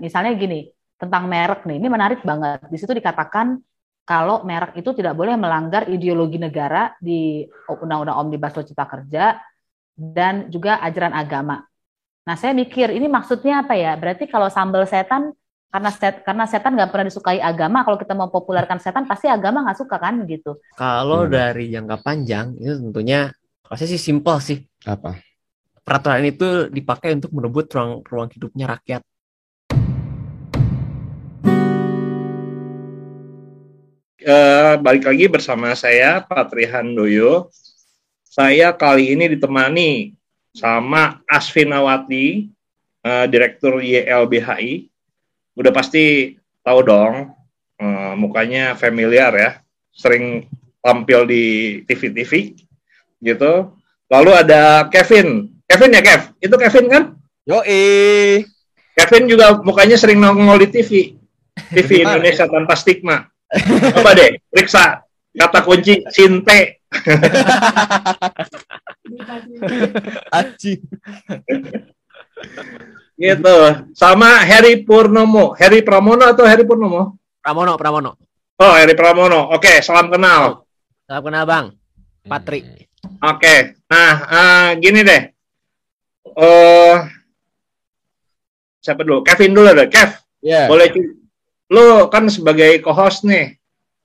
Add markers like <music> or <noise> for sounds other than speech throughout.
misalnya gini, tentang merek nih, ini menarik banget. Di situ dikatakan kalau merek itu tidak boleh melanggar ideologi negara di Undang-Undang Omnibus Law Cipta Kerja dan juga ajaran agama. Nah, saya mikir ini maksudnya apa ya? Berarti kalau sambal setan karena set, karena setan nggak pernah disukai agama, kalau kita mau populerkan setan pasti agama nggak suka kan gitu. Kalau hmm. dari jangka panjang itu tentunya pasti sih simpel sih. Apa? Peraturan itu dipakai untuk merebut ruang ruang hidupnya rakyat. Uh, balik lagi bersama saya Patri Handoyo. Saya kali ini ditemani sama Asfinawati, uh, Direktur YLBHI. Udah pasti tahu dong, uh, mukanya familiar ya, sering tampil di TV-TV gitu. Lalu ada Kevin, Kevin ya Kev, itu Kevin kan? Yo eh. Kevin juga mukanya sering nongol di TV, TV Indonesia tanpa stigma. Coba deh, periksa kata kunci Sinte. Aji. gitu. Sama Heri Purnomo. Heri Pramono atau Heri Purnomo? Pramono, Pramono. Oh, Heri Pramono. Oke, salam kenal. Salam kenal, Bang. Patri. Oke. Nah, uh, gini deh. Uh, siapa dulu? Kevin dulu deh. Kev. Yeah. Boleh lo kan sebagai co-host nih,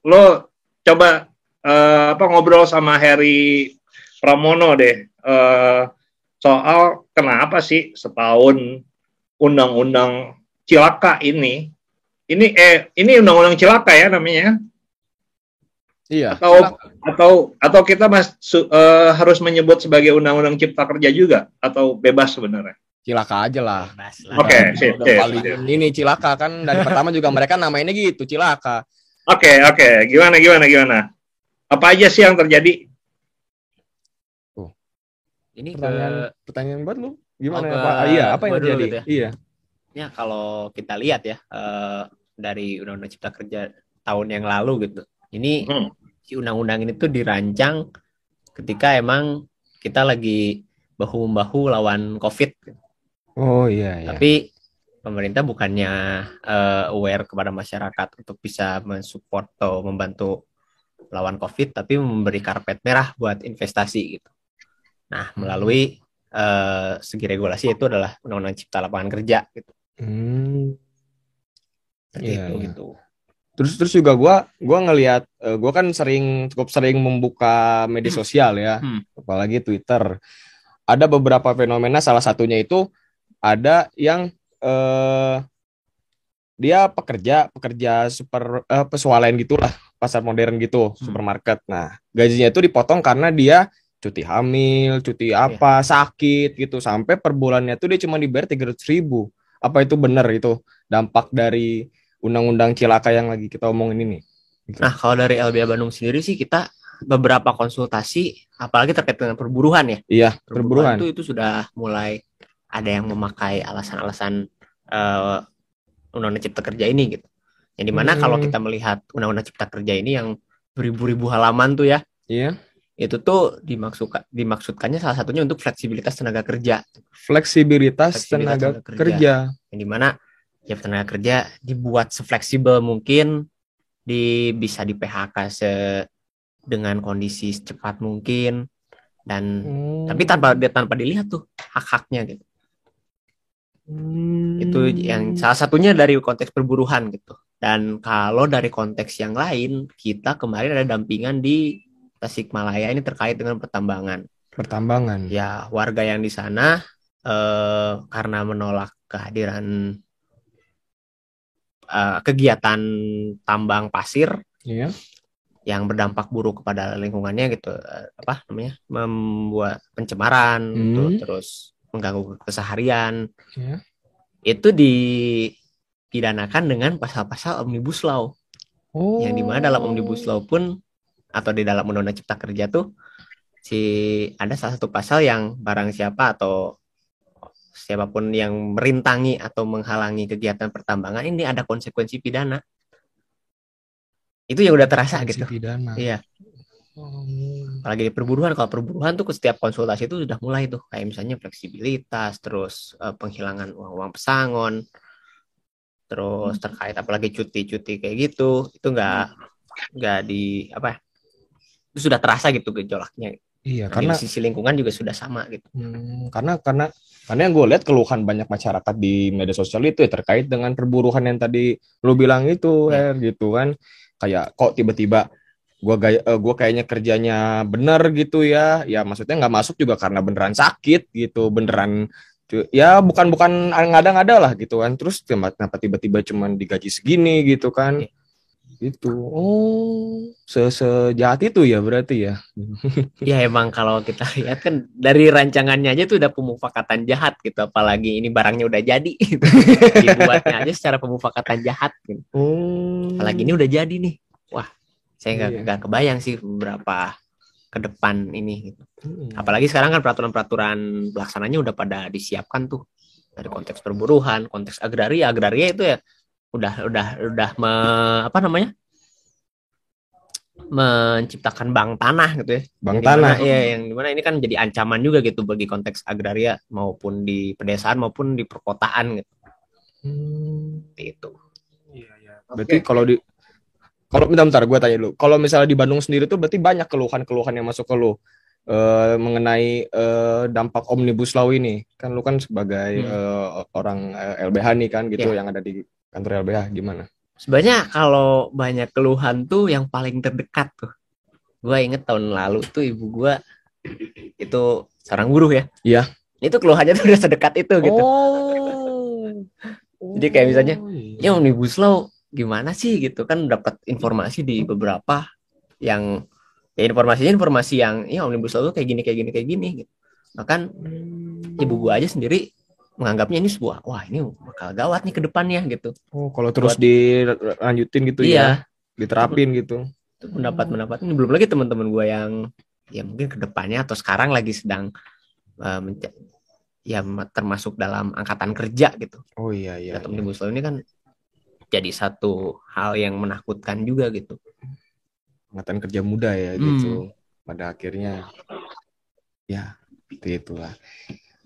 lo coba uh, apa ngobrol sama Harry Pramono deh uh, soal kenapa sih setahun undang-undang cilaka ini ini eh ini undang-undang cilaka ya namanya Iya. Atau cilaka. atau atau kita mas uh, harus menyebut sebagai undang-undang cipta kerja juga atau bebas sebenarnya? Cilaka aja lah. Oke, okay, paling ini cilaka kan dari pertama juga mereka namainnya gitu cilaka. Oke, okay, oke. Okay. Gimana gimana gimana? Apa aja sih yang terjadi? Oh. Ini pertanyaan ke... pertanyaan buat lu. Gimana? Oh, ke... apa, iya, apa yang terjadi? Gitu ya? Iya. Ya, kalau kita lihat ya uh, dari Undang-Undang Cipta Kerja tahun yang lalu gitu. Ini hmm. si undang-undang ini tuh dirancang ketika emang kita lagi bahu membahu lawan COVID. Gitu. Oh iya. iya. Tapi pemerintah bukannya uh, aware kepada masyarakat untuk bisa mensupport atau membantu lawan COVID, tapi memberi karpet merah buat investasi gitu. Nah melalui uh, segi regulasi itu adalah Undang-Undang Cipta Lapangan Kerja gitu. Hmm. Iya, itu, iya. gitu. Terus terus juga gue gua ngelihat uh, gue kan sering cukup sering membuka media hmm. sosial ya, hmm. apalagi Twitter. Ada beberapa fenomena salah satunya itu ada yang eh, dia pekerja pekerja super eh, pesualayan gitulah pasar modern gitu hmm. supermarket nah gajinya itu dipotong karena dia cuti hamil cuti iya. apa yeah. sakit gitu sampai per bulannya tuh dia cuma dibayar tiga ratus ribu apa itu benar itu dampak dari undang-undang cilaka yang lagi kita omongin ini gitu. nah kalau dari LBH Bandung sendiri sih kita beberapa konsultasi apalagi terkait dengan perburuhan ya iya perburuhan, perburuhan itu itu sudah mulai ada yang memakai alasan-alasan uh, undang-undang cipta kerja ini gitu. Yang di mana hmm. kalau kita melihat undang-undang cipta kerja ini yang beribu-ribu halaman tuh ya, iya. itu tuh dimaksud dimaksudkannya salah satunya untuk fleksibilitas tenaga kerja. Fleksibilitas, fleksibilitas tenaga, tenaga kerja. kerja. Yang di mana ya tenaga kerja dibuat sefleksibel mungkin, di bisa di PHK se dengan kondisi secepat mungkin dan hmm. tapi tanpa tanpa dilihat tuh hak-haknya gitu. Hmm. Itu yang salah satunya dari konteks perburuhan gitu. Dan kalau dari konteks yang lain, kita kemarin ada dampingan di Tasikmalaya ini terkait dengan pertambangan. Pertambangan. Ya, warga yang di sana eh, karena menolak kehadiran eh, kegiatan tambang pasir. Iya. Yang berdampak buruk kepada lingkungannya gitu, eh, apa namanya, membuat pencemaran, gitu. hmm. gitu, terus mengganggu keseharian yeah. itu dipidanakan dengan pasal-pasal omnibus law oh. yang di mana dalam omnibus law pun atau di dalam undang-undang cipta kerja tuh si ada salah satu pasal yang barang siapa atau siapa pun yang merintangi atau menghalangi kegiatan pertambangan ini ada konsekuensi pidana itu yang udah terasa gitu pidana. iya Hmm. Apalagi di perburuan, kalau perburuan tuh setiap konsultasi itu sudah mulai tuh kayak misalnya fleksibilitas, terus uh, penghilangan uang-uang pesangon, terus terkait apalagi cuti-cuti kayak gitu itu nggak nggak di apa ya, itu sudah terasa gitu gejolaknya. Iya karena sisi lingkungan juga sudah sama gitu. Hmm, karena karena karena yang gue lihat keluhan banyak masyarakat di media sosial itu ya terkait dengan perburuhan yang tadi lu bilang itu ya. Her, gitu kan. Kayak kok tiba-tiba gue gaya uh, gue kayaknya kerjanya bener gitu ya. Ya maksudnya nggak masuk juga karena beneran sakit gitu beneran ya bukan bukan ngada-ngada lah gitu kan. Terus kenapa tiba-tiba cuman digaji segini gitu kan? Itu oh se sejahat itu ya berarti ya? <laughs> Ya emang kalau kita lihat kan dari rancangannya aja tuh udah pemufakatan jahat gitu. Apalagi ini barangnya udah jadi gitu. <laughs> dibuatnya aja secara pemufakatan jahat gitu. oh. apalagi ini udah jadi nih saya nggak iya. kebayang sih beberapa ke depan ini gitu. Hmm. Apalagi sekarang kan peraturan-peraturan pelaksananya udah pada disiapkan tuh dari konteks perburuhan, konteks agraria, agraria itu ya udah udah udah me, apa namanya? menciptakan bank tanah gitu ya. Bank tanah. ya yang di mana ini kan jadi ancaman juga gitu bagi konteks agraria maupun di pedesaan maupun di perkotaan gitu. Hmm. Itu. Iya, iya. Berarti okay. kalau di kalau bentar-bentar gue tanya dulu. Kalau misalnya di Bandung sendiri tuh berarti banyak keluhan-keluhan yang masuk ke lu uh, mengenai uh, dampak omnibus law ini. Kan lu kan sebagai hmm. uh, orang uh, LBH nih kan gitu yeah. yang ada di kantor LBH gimana? Sebenarnya kalau banyak keluhan tuh yang paling terdekat tuh. Gue inget tahun lalu tuh ibu gue itu seorang buruh ya. Iya. Itu keluhannya tuh udah sedekat itu gitu. Oh. <laughs> Jadi kayak misalnya, oh, iya. ya omnibus law gimana sih gitu? Kan dapat informasi di beberapa yang ya informasinya informasi yang ya omnibus law kayak gini kayak gini kayak gini gitu. bahkan ibu gua aja sendiri menganggapnya ini sebuah wah ini bakal gawat nih ke depannya gitu. Oh kalau terus Buat, dilanjutin gitu ya, iya, ya diterapin gitu. itu pendapat pendapat ini belum lagi teman-teman gua yang ya mungkin ke depannya atau sekarang lagi sedang uh, ya termasuk dalam angkatan kerja gitu. Oh iya iya, ya, omnibus law ini kan jadi satu hal yang menakutkan juga gitu. Angkatan kerja muda ya hmm. gitu. Pada akhirnya ya itu itulah.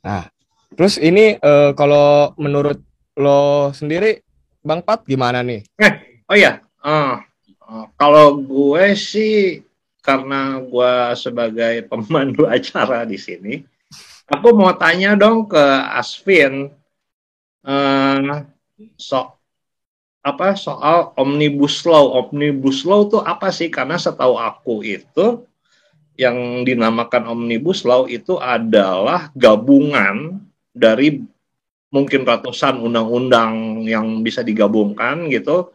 Nah, terus ini uh, kalau menurut lo sendiri Bang Pat gimana nih? Eh, oh ya, uh, uh, kalau gue sih karena gue sebagai <laughs> pemandu acara di sini, aku mau tanya dong ke Asvin uh, so apa soal omnibus law. Omnibus law itu apa sih? Karena setahu aku itu yang dinamakan omnibus law itu adalah gabungan dari mungkin ratusan undang-undang yang bisa digabungkan gitu.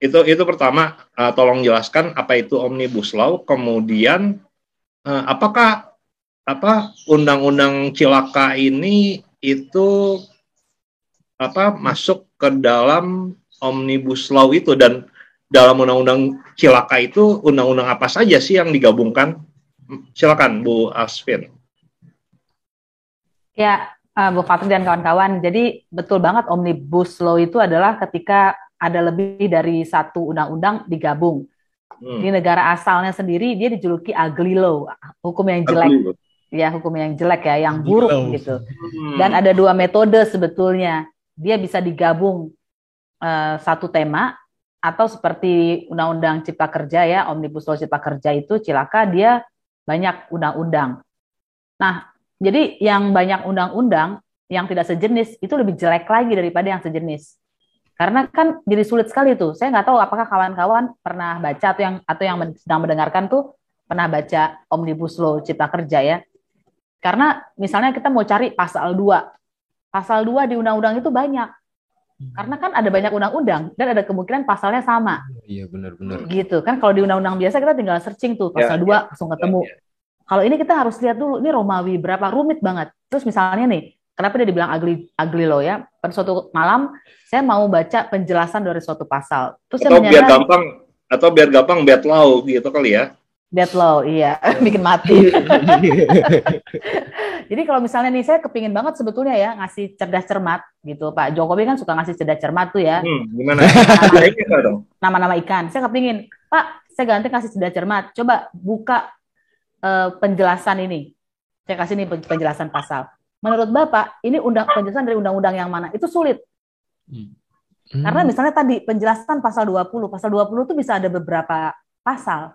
Itu itu pertama uh, tolong jelaskan apa itu omnibus law. Kemudian uh, apakah apa undang-undang cilaka ini itu apa masuk ke dalam omnibus law itu dan dalam undang-undang cilaka itu undang-undang apa saja sih yang digabungkan? Silakan Bu Asfin. Ya, uh, Bu Fatri dan kawan-kawan. Jadi betul banget omnibus law itu adalah ketika ada lebih dari satu undang-undang digabung. Hmm. Di negara asalnya sendiri dia dijuluki ugly law, hukum yang jelek. Ya, hukum yang jelek ya, yang buruk gitu. Hmm. Dan ada dua metode sebetulnya. Dia bisa digabung uh, satu tema atau seperti Undang-Undang Cipta Kerja ya, Omnibus Law Cipta Kerja itu cilaka dia banyak undang-undang. Nah, jadi yang banyak undang-undang yang tidak sejenis itu lebih jelek lagi daripada yang sejenis. Karena kan jadi sulit sekali tuh. Saya nggak tahu apakah kawan-kawan pernah baca atau yang atau yang sedang mendengarkan tuh pernah baca Omnibus Law Cipta Kerja ya. Karena misalnya kita mau cari pasal 2. Pasal 2 di undang-undang itu banyak. Karena kan ada banyak undang-undang dan ada kemungkinan pasalnya sama. Iya benar-benar. Gitu kan kalau di undang-undang biasa kita tinggal searching tuh pasal ya, 2 ya, langsung ketemu. Ya, ya. Kalau ini kita harus lihat dulu ini Romawi berapa rumit banget. Terus misalnya nih, kenapa dia dibilang ugly ugly lo ya? Pada suatu malam saya mau baca penjelasan dari suatu pasal. Terus atau saya biar gampang atau biar gampang bad law gitu kali ya. Bad law, iya, <laughs> bikin mati. <laughs> Jadi kalau misalnya nih saya kepingin banget sebetulnya ya ngasih cerdas cermat gitu, Pak Jokowi kan suka ngasih cerdas cermat tuh ya. Hmm, gimana? Nama-nama ikan. Saya kepingin, Pak, saya ganti kasih cerdas cermat. Coba buka uh, penjelasan ini. Saya kasih nih penjelasan pasal. Menurut Bapak, ini undang penjelasan dari undang-undang yang mana? Itu sulit. Hmm. Hmm. Karena misalnya tadi penjelasan pasal 20, pasal 20 itu bisa ada beberapa pasal.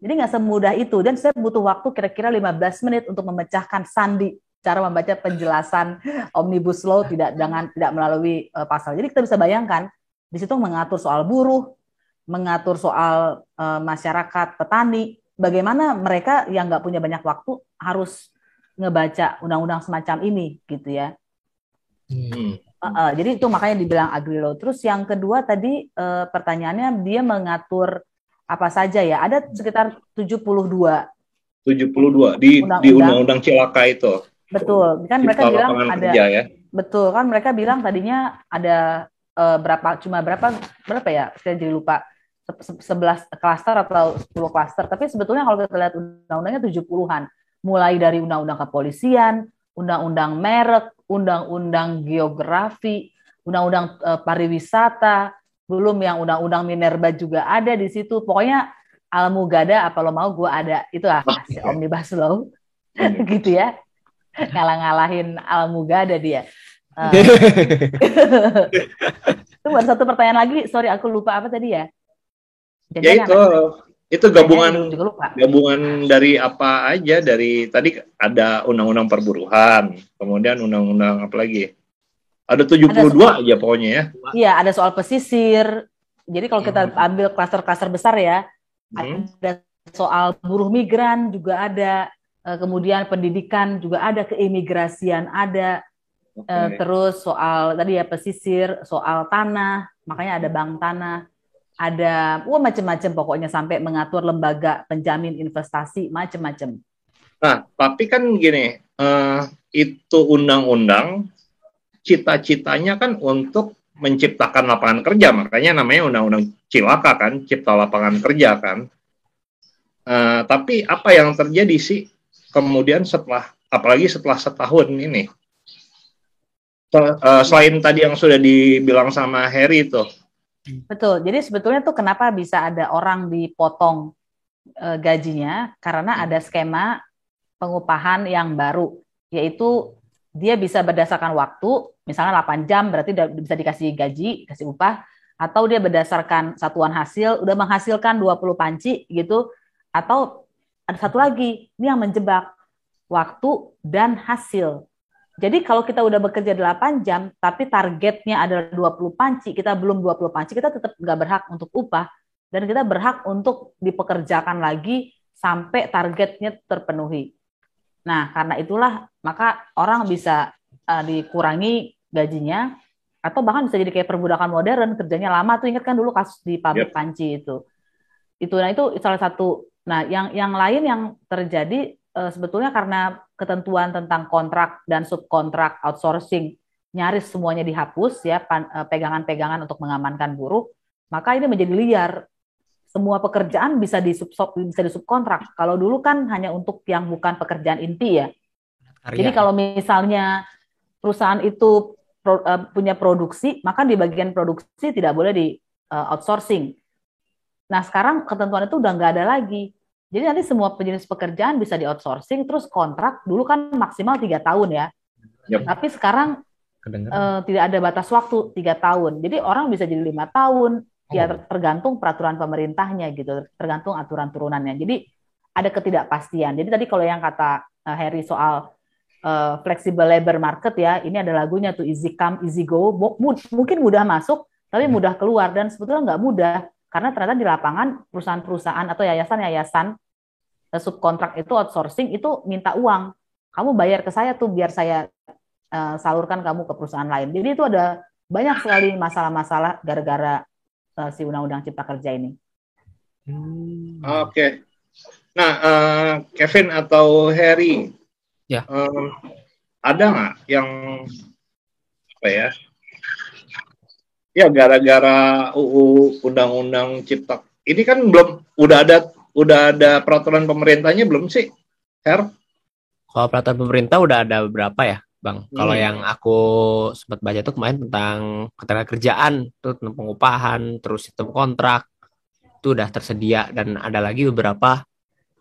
Jadi nggak semudah itu dan saya butuh waktu kira-kira 15 menit untuk memecahkan sandi cara membaca penjelasan omnibus law tidak dengan tidak melalui uh, pasal. Jadi kita bisa bayangkan di situ mengatur soal buruh, mengatur soal uh, masyarakat petani, bagaimana mereka yang nggak punya banyak waktu harus ngebaca undang-undang semacam ini gitu ya. Hmm. Uh, uh, jadi itu makanya dibilang agri law. Terus yang kedua tadi uh, pertanyaannya dia mengatur apa saja ya? Ada sekitar 72. 72 di undang-undang. di undang-undang Cilaka itu. Betul. Kan mereka bilang ada kerja, ya? Betul, kan mereka bilang tadinya ada uh, berapa cuma berapa berapa ya? Saya jadi lupa. 11 klaster atau 10 klaster, tapi sebetulnya kalau kita lihat undang-undangnya 70-an. Mulai dari undang-undang kepolisian, undang-undang merek, undang-undang geografi, undang-undang uh, pariwisata, belum yang undang-undang Minerba juga ada di situ. Pokoknya Almugada apa lo mau gue ada. Itu lah si omnibus law. <laughs> Gitu ya. Ngalah-ngalahin Almugada dia. Uh, itu baru satu pertanyaan lagi, sorry aku lupa apa tadi ya? Jadi ya itu. itu gabungan gabungan dari apa aja? Dari tadi ada undang-undang perburuhan, kemudian undang-undang apa lagi? Ada 72 ada soal, aja pokoknya ya. Iya, ada soal pesisir. Jadi kalau kita hmm. ambil klaster-klaster besar ya, hmm. ada soal buruh migran juga ada, eh, kemudian pendidikan juga ada, keimigrasian ada, okay. terus soal tadi ya pesisir, soal tanah, makanya ada bank tanah, ada wah macam-macam pokoknya sampai mengatur lembaga penjamin investasi macam-macam. Nah, tapi kan gini, uh, itu undang-undang cita-citanya kan untuk menciptakan lapangan kerja, makanya namanya undang-undang cilaka kan, cipta lapangan kerja kan. Uh, tapi apa yang terjadi sih kemudian setelah, apalagi setelah setahun ini? Uh, selain tadi yang sudah dibilang sama Harry itu. Betul. Jadi sebetulnya tuh kenapa bisa ada orang dipotong uh, gajinya karena ada skema pengupahan yang baru, yaitu dia bisa berdasarkan waktu, misalnya 8 jam berarti bisa dikasih gaji, kasih upah, atau dia berdasarkan satuan hasil, udah menghasilkan 20 panci gitu, atau ada satu lagi, ini yang menjebak, waktu dan hasil. Jadi kalau kita udah bekerja 8 jam, tapi targetnya adalah 20 panci, kita belum 20 panci, kita tetap nggak berhak untuk upah, dan kita berhak untuk dipekerjakan lagi sampai targetnya terpenuhi. Nah, karena itulah maka orang bisa uh, dikurangi gajinya atau bahkan bisa jadi kayak perbudakan modern kerjanya lama tuh ingat kan dulu kasus di pabrik yep. panci itu. Itu nah itu salah satu. Nah yang yang lain yang terjadi uh, sebetulnya karena ketentuan tentang kontrak dan subkontrak outsourcing nyaris semuanya dihapus ya eh, pegangan-pegangan untuk mengamankan buruh maka ini menjadi liar semua pekerjaan bisa di bisa disubkontrak. Kalau dulu kan hanya untuk yang bukan pekerjaan inti ya. Karya. Jadi kalau misalnya perusahaan itu pro, uh, punya produksi, maka di bagian produksi tidak boleh di uh, outsourcing. Nah sekarang ketentuan itu udah nggak ada lagi. Jadi nanti semua jenis pekerjaan bisa di outsourcing, terus kontrak dulu kan maksimal tiga tahun ya. Yep. Tapi sekarang uh, tidak ada batas waktu tiga tahun. Jadi orang bisa jadi lima tahun, ya oh. tergantung peraturan pemerintahnya gitu, tergantung aturan turunannya. Jadi ada ketidakpastian. Jadi tadi kalau yang kata uh, Harry soal uh, flexible labor market ya, ini ada lagunya tuh easy come easy go. mungkin mudah masuk, tapi hmm. mudah keluar dan sebetulnya nggak mudah karena ternyata di lapangan perusahaan-perusahaan atau yayasan-yayasan uh, subkontrak itu outsourcing itu minta uang. Kamu bayar ke saya tuh biar saya uh, salurkan kamu ke perusahaan lain. Jadi itu ada banyak sekali masalah-masalah gara-gara uh, si Undang-Undang Cipta Kerja ini. Hmm. Oke. Okay. Nah, uh, Kevin atau Harry, ya. Um, ada nggak yang apa ya? Ya gara-gara UU Undang-Undang Cipta ini kan belum udah ada udah ada peraturan pemerintahnya belum sih, Her? Kalau peraturan pemerintah udah ada beberapa ya? Bang. Hmm. Kalau yang aku sempat baca itu kemarin tentang ketenaga kerjaan, tuh tentang pengupahan, terus sistem kontrak itu udah tersedia dan ada lagi beberapa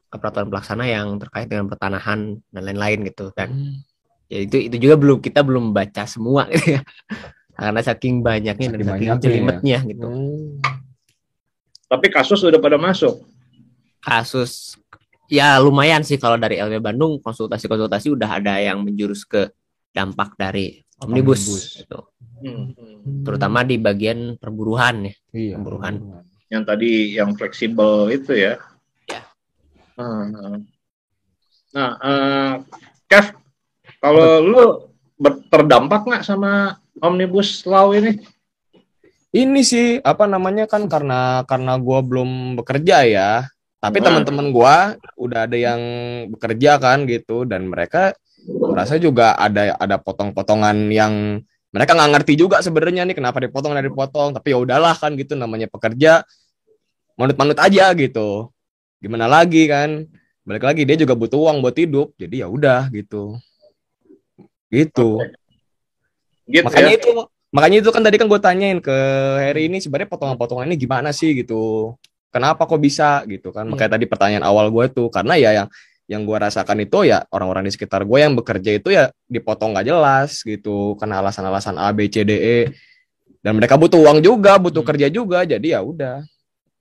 peraturan pelaksana yang terkait dengan pertanahan dan lain-lain gitu dan hmm. ya itu itu juga belum kita belum baca semua gitu ya. <laughs> karena saking banyaknya saking dan saking jelimetnya ya. gitu. Hmm. Tapi kasus sudah pada masuk. Kasus ya lumayan sih kalau dari LB Bandung konsultasi-konsultasi udah ada yang menjurus ke dampak dari omnibus, omnibus. gitu. Hmm. Terutama di bagian perburuhan ya. Iya, perburuhan. Yang tadi yang fleksibel itu ya. Ya. Hmm. Nah, uh, Kev, kalau lu terdampak nggak sama omnibus law ini? Ini sih apa namanya kan karena karena gue belum bekerja ya. Tapi nah. teman-teman gue udah ada yang bekerja kan gitu dan mereka merasa juga ada ada potong-potongan yang mereka nggak ngerti juga sebenarnya nih kenapa dipotong dari dipotong. Tapi ya udahlah kan gitu namanya pekerja manut-manut aja gitu. Gimana lagi kan? Balik lagi dia juga butuh uang buat hidup jadi ya udah gitu. Gitu. Gitu makanya ya? itu makanya itu kan tadi kan gue tanyain ke Harry ini sebenarnya potongan-potongan ini gimana sih gitu? Kenapa kok bisa gitu kan? Makanya hmm. tadi pertanyaan awal gue tuh karena ya yang yang gue rasakan itu ya orang-orang di sekitar gue yang bekerja itu ya dipotong gak jelas gitu karena alasan-alasan A B C D E. Dan mereka butuh uang juga butuh hmm. kerja juga jadi ya udah.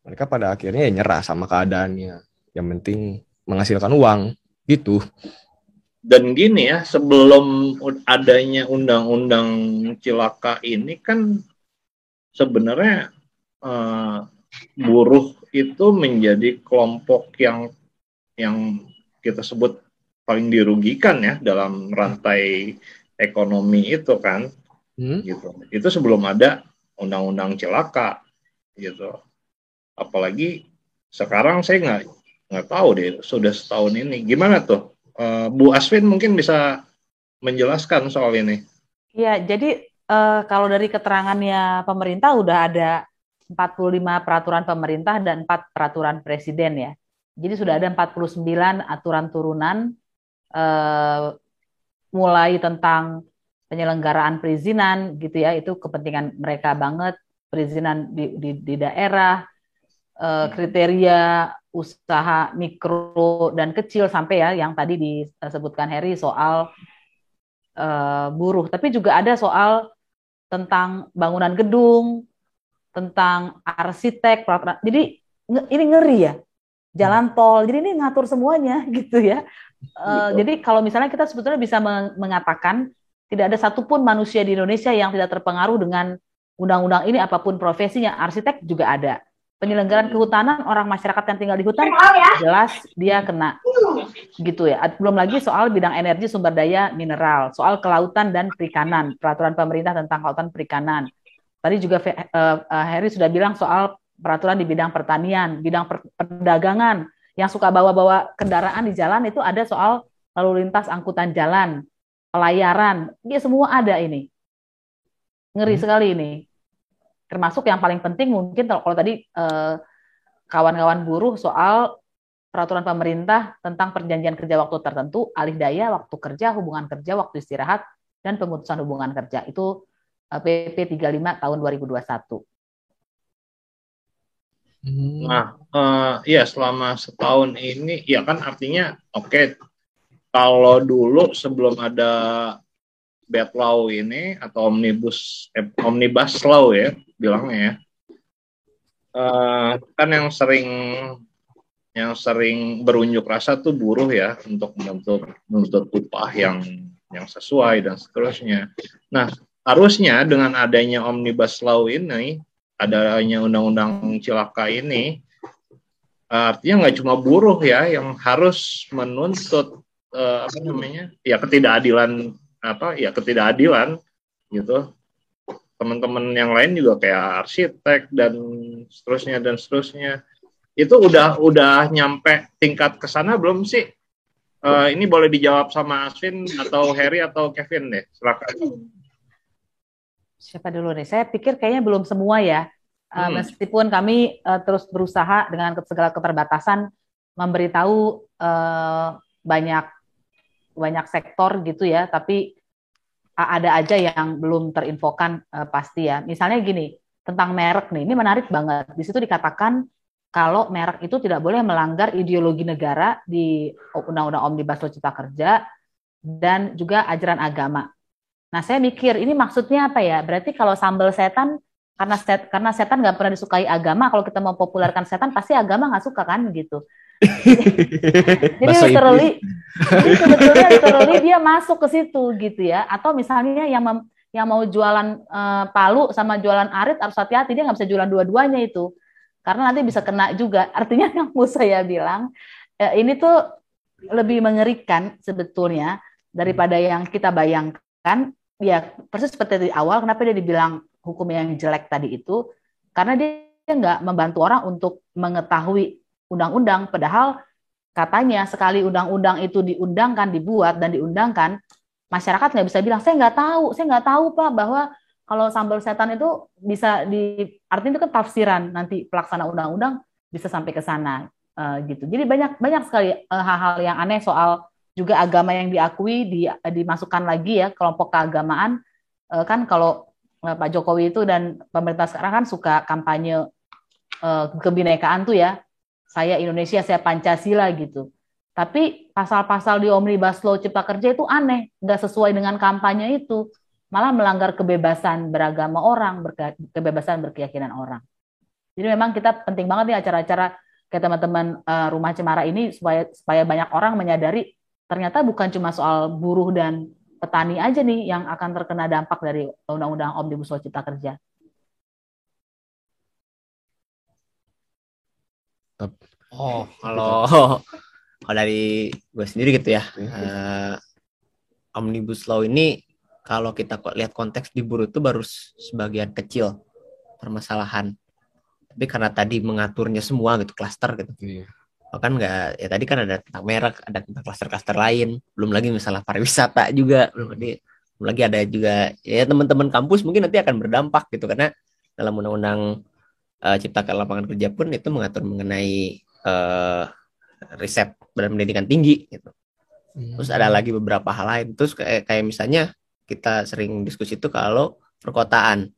Mereka pada akhirnya ya nyerah sama keadaannya. Yang penting menghasilkan uang gitu. Dan gini ya sebelum adanya undang-undang cilaka ini kan sebenarnya uh, buruh itu menjadi kelompok yang yang kita sebut paling dirugikan ya dalam rantai ekonomi itu kan. Hmm? gitu. Itu sebelum ada undang-undang celaka gitu. Apalagi sekarang saya nggak nggak tahu deh sudah setahun ini. Gimana tuh? Uh, Bu Aswin mungkin bisa menjelaskan soal ini. Ya jadi uh, kalau dari keterangannya pemerintah udah ada 45 peraturan pemerintah dan 4 peraturan presiden ya jadi sudah ada 49 aturan turunan eh, mulai tentang penyelenggaraan perizinan gitu ya, itu kepentingan mereka banget. Perizinan di, di, di daerah, eh, kriteria usaha mikro dan kecil sampai ya yang tadi disebutkan Harry soal eh, buruh, tapi juga ada soal tentang bangunan gedung, tentang arsitek, jadi ini ngeri ya jalan tol. Jadi ini ngatur semuanya <laughs> gitu ya. Uh, Jadi kalau misalnya kita sebetulnya bisa mengatakan tidak ada satupun manusia di Indonesia yang tidak terpengaruh dengan undang-undang ini apa pun profesinya. Arsitek juga ada. Penyelenggaraan kehutanan orang masyarakat yang tinggal di hutan jelas dia kena gitu ya. Belum lagi soal bidang energi sumber daya mineral, soal kelautan dan perikanan, peraturan pemerintah tentang kelautan perikanan. Tadi juga uh, uh, Harry sudah bilang soal peraturan di bidang pertanian, bidang perdagangan, yang suka bawa-bawa kendaraan di jalan itu ada soal lalu lintas angkutan jalan, pelayaran, ya semua ada ini. Ngeri hmm. sekali ini. Termasuk yang paling penting mungkin kalau tadi eh, kawan-kawan buruh soal peraturan pemerintah tentang perjanjian kerja waktu tertentu, alih daya, waktu kerja, hubungan kerja, waktu istirahat, dan pemutusan hubungan kerja. Itu eh, PP 35 tahun 2021. Hmm. Nah, uh, ya selama setahun ini, ya kan artinya, oke, okay, kalau dulu sebelum ada bad law ini atau omnibus eh, omnibus law ya bilangnya ya, uh, kan yang sering yang sering berunjuk rasa tuh buruh ya untuk menuntut menuntut upah yang yang sesuai dan seterusnya. Nah, harusnya dengan adanya omnibus law ini adanya undang-undang cilaka ini artinya nggak cuma buruh ya yang harus menuntut uh, apa namanya ya ketidakadilan apa ya ketidakadilan gitu. Teman-teman yang lain juga kayak arsitek dan seterusnya dan seterusnya. Itu udah udah nyampe tingkat ke sana belum sih? Uh, ini boleh dijawab sama Asvin atau Harry atau Kevin deh silakan siapa dulu nih? Saya pikir kayaknya belum semua ya. Uh, hmm. Meskipun kami uh, terus berusaha dengan segala keterbatasan memberitahu uh, banyak banyak sektor gitu ya, tapi ada aja yang belum terinfokan uh, pasti ya. Misalnya gini tentang merek nih, ini menarik banget. Di situ dikatakan kalau merek itu tidak boleh melanggar ideologi negara di Undang-Undang Omnibus Law Cipta Kerja dan juga ajaran agama. Nah saya mikir ini maksudnya apa ya? Berarti kalau sambal setan karena set, karena setan nggak pernah disukai agama kalau kita mau populerkan setan pasti agama nggak suka kan? Gitu. <laughs> Jadi literally <laughs> jadi sebetulnya literally dia masuk ke situ gitu ya. Atau misalnya yang mem, yang mau jualan uh, palu sama jualan arit harus hati-hati dia nggak bisa jualan dua-duanya itu. Karena nanti bisa kena juga. <laughs> Artinya yang mau saya bilang eh, ini tuh lebih mengerikan sebetulnya daripada yang kita bayangkan ya persis seperti di awal kenapa dia dibilang hukum yang jelek tadi itu? Karena dia nggak membantu orang untuk mengetahui undang-undang. Padahal katanya sekali undang-undang itu diundangkan dibuat dan diundangkan masyarakat nggak bisa bilang saya nggak tahu saya nggak tahu pak bahwa kalau sambal setan itu bisa di artinya itu kan tafsiran nanti pelaksana undang-undang bisa sampai ke sana uh, gitu. Jadi banyak banyak sekali uh, hal-hal yang aneh soal juga agama yang diakui di, dimasukkan lagi ya kelompok keagamaan uh, kan kalau Eh, Pak Jokowi itu dan pemerintah sekarang kan suka kampanye uh, kebinekaan tuh ya. Saya Indonesia, saya Pancasila gitu. Tapi pasal-pasal di Omnibus Law Cipta Kerja itu aneh, nggak sesuai dengan kampanye itu. Malah melanggar kebebasan beragama orang, berke kebebasan berkeyakinan orang. Jadi memang kita penting banget nih acara-acara kayak teman-teman uh, Rumah Cemara ini supaya supaya banyak orang menyadari ternyata bukan cuma soal buruh dan petani aja nih yang akan terkena dampak dari undang-undang omnibus law cipta kerja. Oh, <laughs> kalau kalau <laughs> dari gue sendiri gitu ya, uh, omnibus law ini kalau kita lihat konteks di buruh itu baru sebagian kecil permasalahan. Tapi karena tadi mengaturnya semua gitu, klaster gitu. Iya kan nggak ya tadi kan ada tentang merek ada tentang klaster-klaster lain. Belum lagi misalnya pariwisata juga belum lagi belum lagi ada juga ya teman-teman kampus mungkin nanti akan berdampak gitu. Karena dalam undang-undang uh, cipta lapangan kerja pun itu mengatur mengenai uh, riset dan pendidikan tinggi gitu. Terus ada lagi beberapa hal lain. Terus kayak kayak misalnya kita sering diskusi itu kalau perkotaan.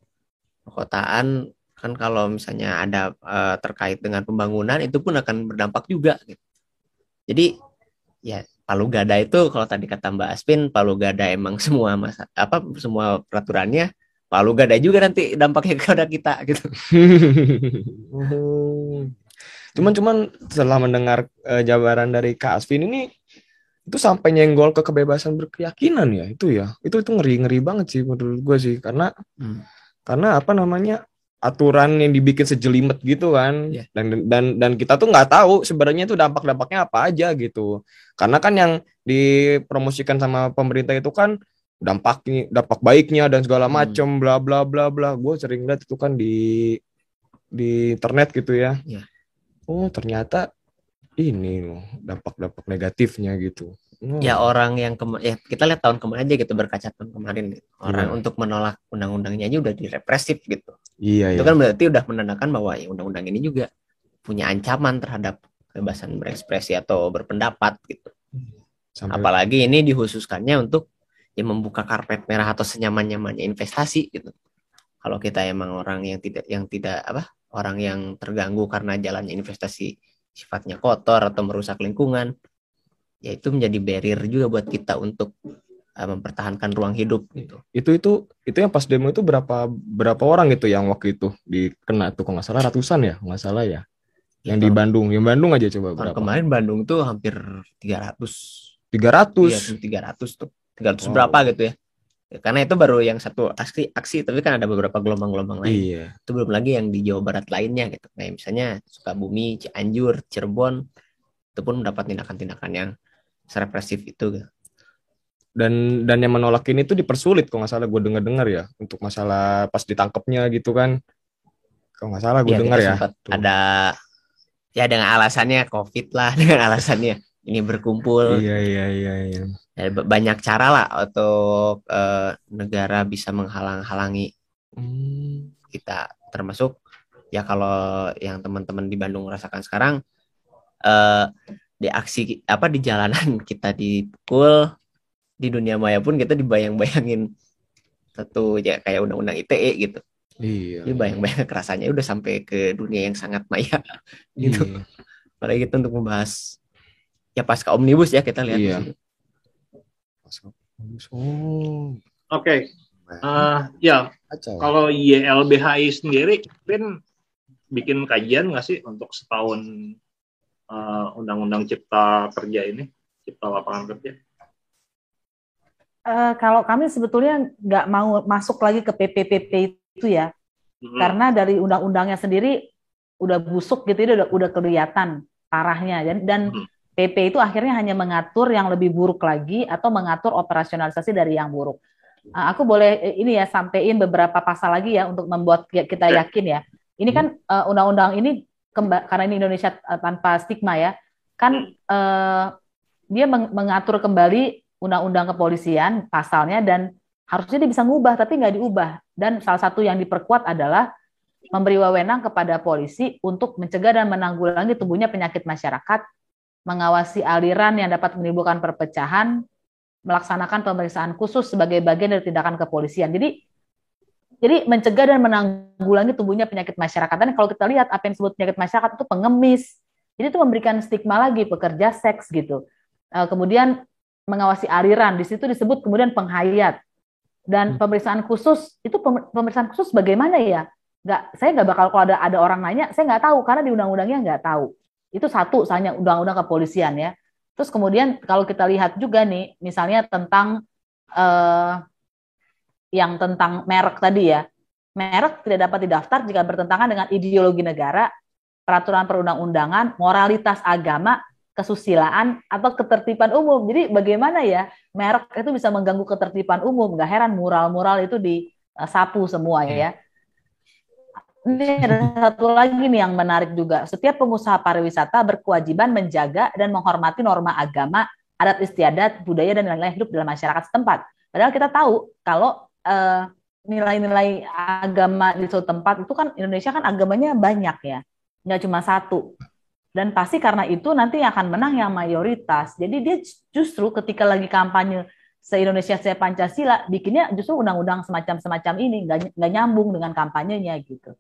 Perkotaan kan kalau misalnya ada uh, terkait dengan pembangunan itu pun akan berdampak juga gitu. Jadi ya Palu Gada itu kalau tadi kata Mbak Aspin Palu Gada emang <laughs> semua masa apa semua peraturannya Palu Gada juga nanti dampaknya kepada kita gitu. <laughs> cuman cuman setelah mendengar uh, jabaran dari Kak Aspin ini itu sampai nyenggol ke kebebasan berkeyakinan ya itu ya itu itu ngeri ngeri banget sih menurut gue sih karena hmm. karena apa namanya aturan yang dibikin sejelimet gitu kan yeah. dan dan dan kita tuh nggak tahu sebenarnya itu dampak-dampaknya apa aja gitu karena kan yang dipromosikan sama pemerintah itu kan dampaknya dampak baiknya dan segala hmm. macem hmm. bla bla bla bla gue sering lihat itu kan di di internet gitu ya yeah. oh ternyata ini loh dampak-dampak negatifnya gitu Hmm. Ya orang yang ya kita lihat tahun kemarin aja gitu berkaca tahun kemarin gitu. Orang hmm. untuk menolak undang-undangnya aja udah direpresif gitu. Iya. Itu iya. kan berarti udah menandakan bahwa ya undang-undang ini juga punya ancaman terhadap kebebasan berekspresi atau berpendapat gitu. Sampai... Apalagi ini dihususkannya untuk ya membuka karpet merah atau senyaman-nyamannya investasi gitu. Kalau kita emang orang yang tidak yang tidak apa orang yang terganggu karena jalannya investasi sifatnya kotor atau merusak lingkungan, ya itu menjadi barrier juga buat kita untuk uh, mempertahankan ruang hidup gitu. Itu itu itu yang pas demo itu berapa berapa orang itu yang waktu itu dikena tuh kalau nggak salah ratusan ya nggak salah ya. Yang ya, di Bandung, yang Bandung aja coba berapa? Kemarin Bandung tuh hampir 300. 300. Iya, 300 tuh. 300 oh. berapa gitu ya. ya. Karena itu baru yang satu aksi aksi tapi kan ada beberapa gelombang-gelombang lain. Iya. Itu belum lagi yang di Jawa Barat lainnya gitu. Kayak misalnya Sukabumi, Cianjur, Cirebon itu pun mendapat tindakan-tindakan yang serepresif itu dan dan yang menolak ini tuh dipersulit kok nggak salah. Gue dengar dengar ya untuk masalah pas ditangkapnya gitu kan. Kalau nggak salah gue ya, dengar ya ada ya dengan alasannya covid lah <laughs> dengan alasannya. Ini berkumpul. Iya iya iya, iya. Ya, banyak cara lah untuk uh, negara bisa menghalang-halangi hmm. kita. Termasuk ya kalau yang teman-teman di Bandung rasakan sekarang uh, di aksi apa di jalanan <laughs> kita dipukul di dunia maya pun kita dibayang-bayangin satu ya kayak undang-undang ITE gitu. Iya. Jadi bayang-bayang kekerasannya udah sampai ke dunia yang sangat maya <laughs> gitu. Iya. Apalagi kita untuk membahas ya pasca omnibus ya kita lihat. Iya. Pasca omnibus. Oh. Oke. Okay. Uh, ya, kalau YLBHI sendiri, Pin bikin kajian nggak sih untuk setahun uh, undang-undang cipta kerja ini, cipta lapangan kerja? Uh, kalau kami sebetulnya nggak mau masuk lagi ke PPPP itu ya, hmm. karena dari undang-undangnya sendiri udah busuk gitu, udah udah kelihatan parahnya dan dan hmm. PP itu akhirnya hanya mengatur yang lebih buruk lagi atau mengatur operasionalisasi dari yang buruk. Uh, aku boleh eh, ini ya sampaikan beberapa pasal lagi ya untuk membuat kita yakin ya. Ini kan uh, undang-undang ini karena ini Indonesia tanpa stigma ya, kan uh, dia meng mengatur kembali undang-undang kepolisian pasalnya dan harusnya dia bisa ngubah tapi nggak diubah dan salah satu yang diperkuat adalah memberi wewenang kepada polisi untuk mencegah dan menanggulangi tumbuhnya penyakit masyarakat, mengawasi aliran yang dapat menimbulkan perpecahan, melaksanakan pemeriksaan khusus sebagai bagian dari tindakan kepolisian. Jadi jadi mencegah dan menanggulangi tumbuhnya penyakit masyarakat. Dan kalau kita lihat apa yang disebut penyakit masyarakat itu pengemis. Jadi itu memberikan stigma lagi pekerja seks gitu. Uh, kemudian mengawasi aliran. Di situ disebut kemudian penghayat. Dan hmm. pemeriksaan khusus itu pemeriksaan khusus bagaimana ya? Nggak, saya nggak bakal kalau ada ada orang nanya, saya nggak tahu karena di undang-undangnya nggak tahu. Itu satu, misalnya undang-undang kepolisian ya. Terus kemudian kalau kita lihat juga nih, misalnya tentang eh, yang tentang merek tadi ya, merek tidak dapat didaftar jika bertentangan dengan ideologi negara, peraturan perundang-undangan, moralitas agama, kesusilaan atau ketertiban umum. Jadi bagaimana ya merek itu bisa mengganggu ketertiban umum? Gak heran mural-mural itu disapu semua ya. Ini ada satu lagi nih yang menarik juga. Setiap pengusaha pariwisata berkewajiban menjaga dan menghormati norma agama, adat istiadat, budaya dan nilai hidup dalam masyarakat setempat. Padahal kita tahu kalau nilai nilai-nilai agama di suatu tempat itu kan Indonesia kan agamanya banyak ya, nggak cuma satu dan pasti karena itu nanti akan menang yang mayoritas. Jadi dia justru ketika lagi kampanye se-Indonesia saya Pancasila, bikinnya justru undang-undang semacam-semacam ini, nggak, nggak nyambung dengan kampanyenya gitu.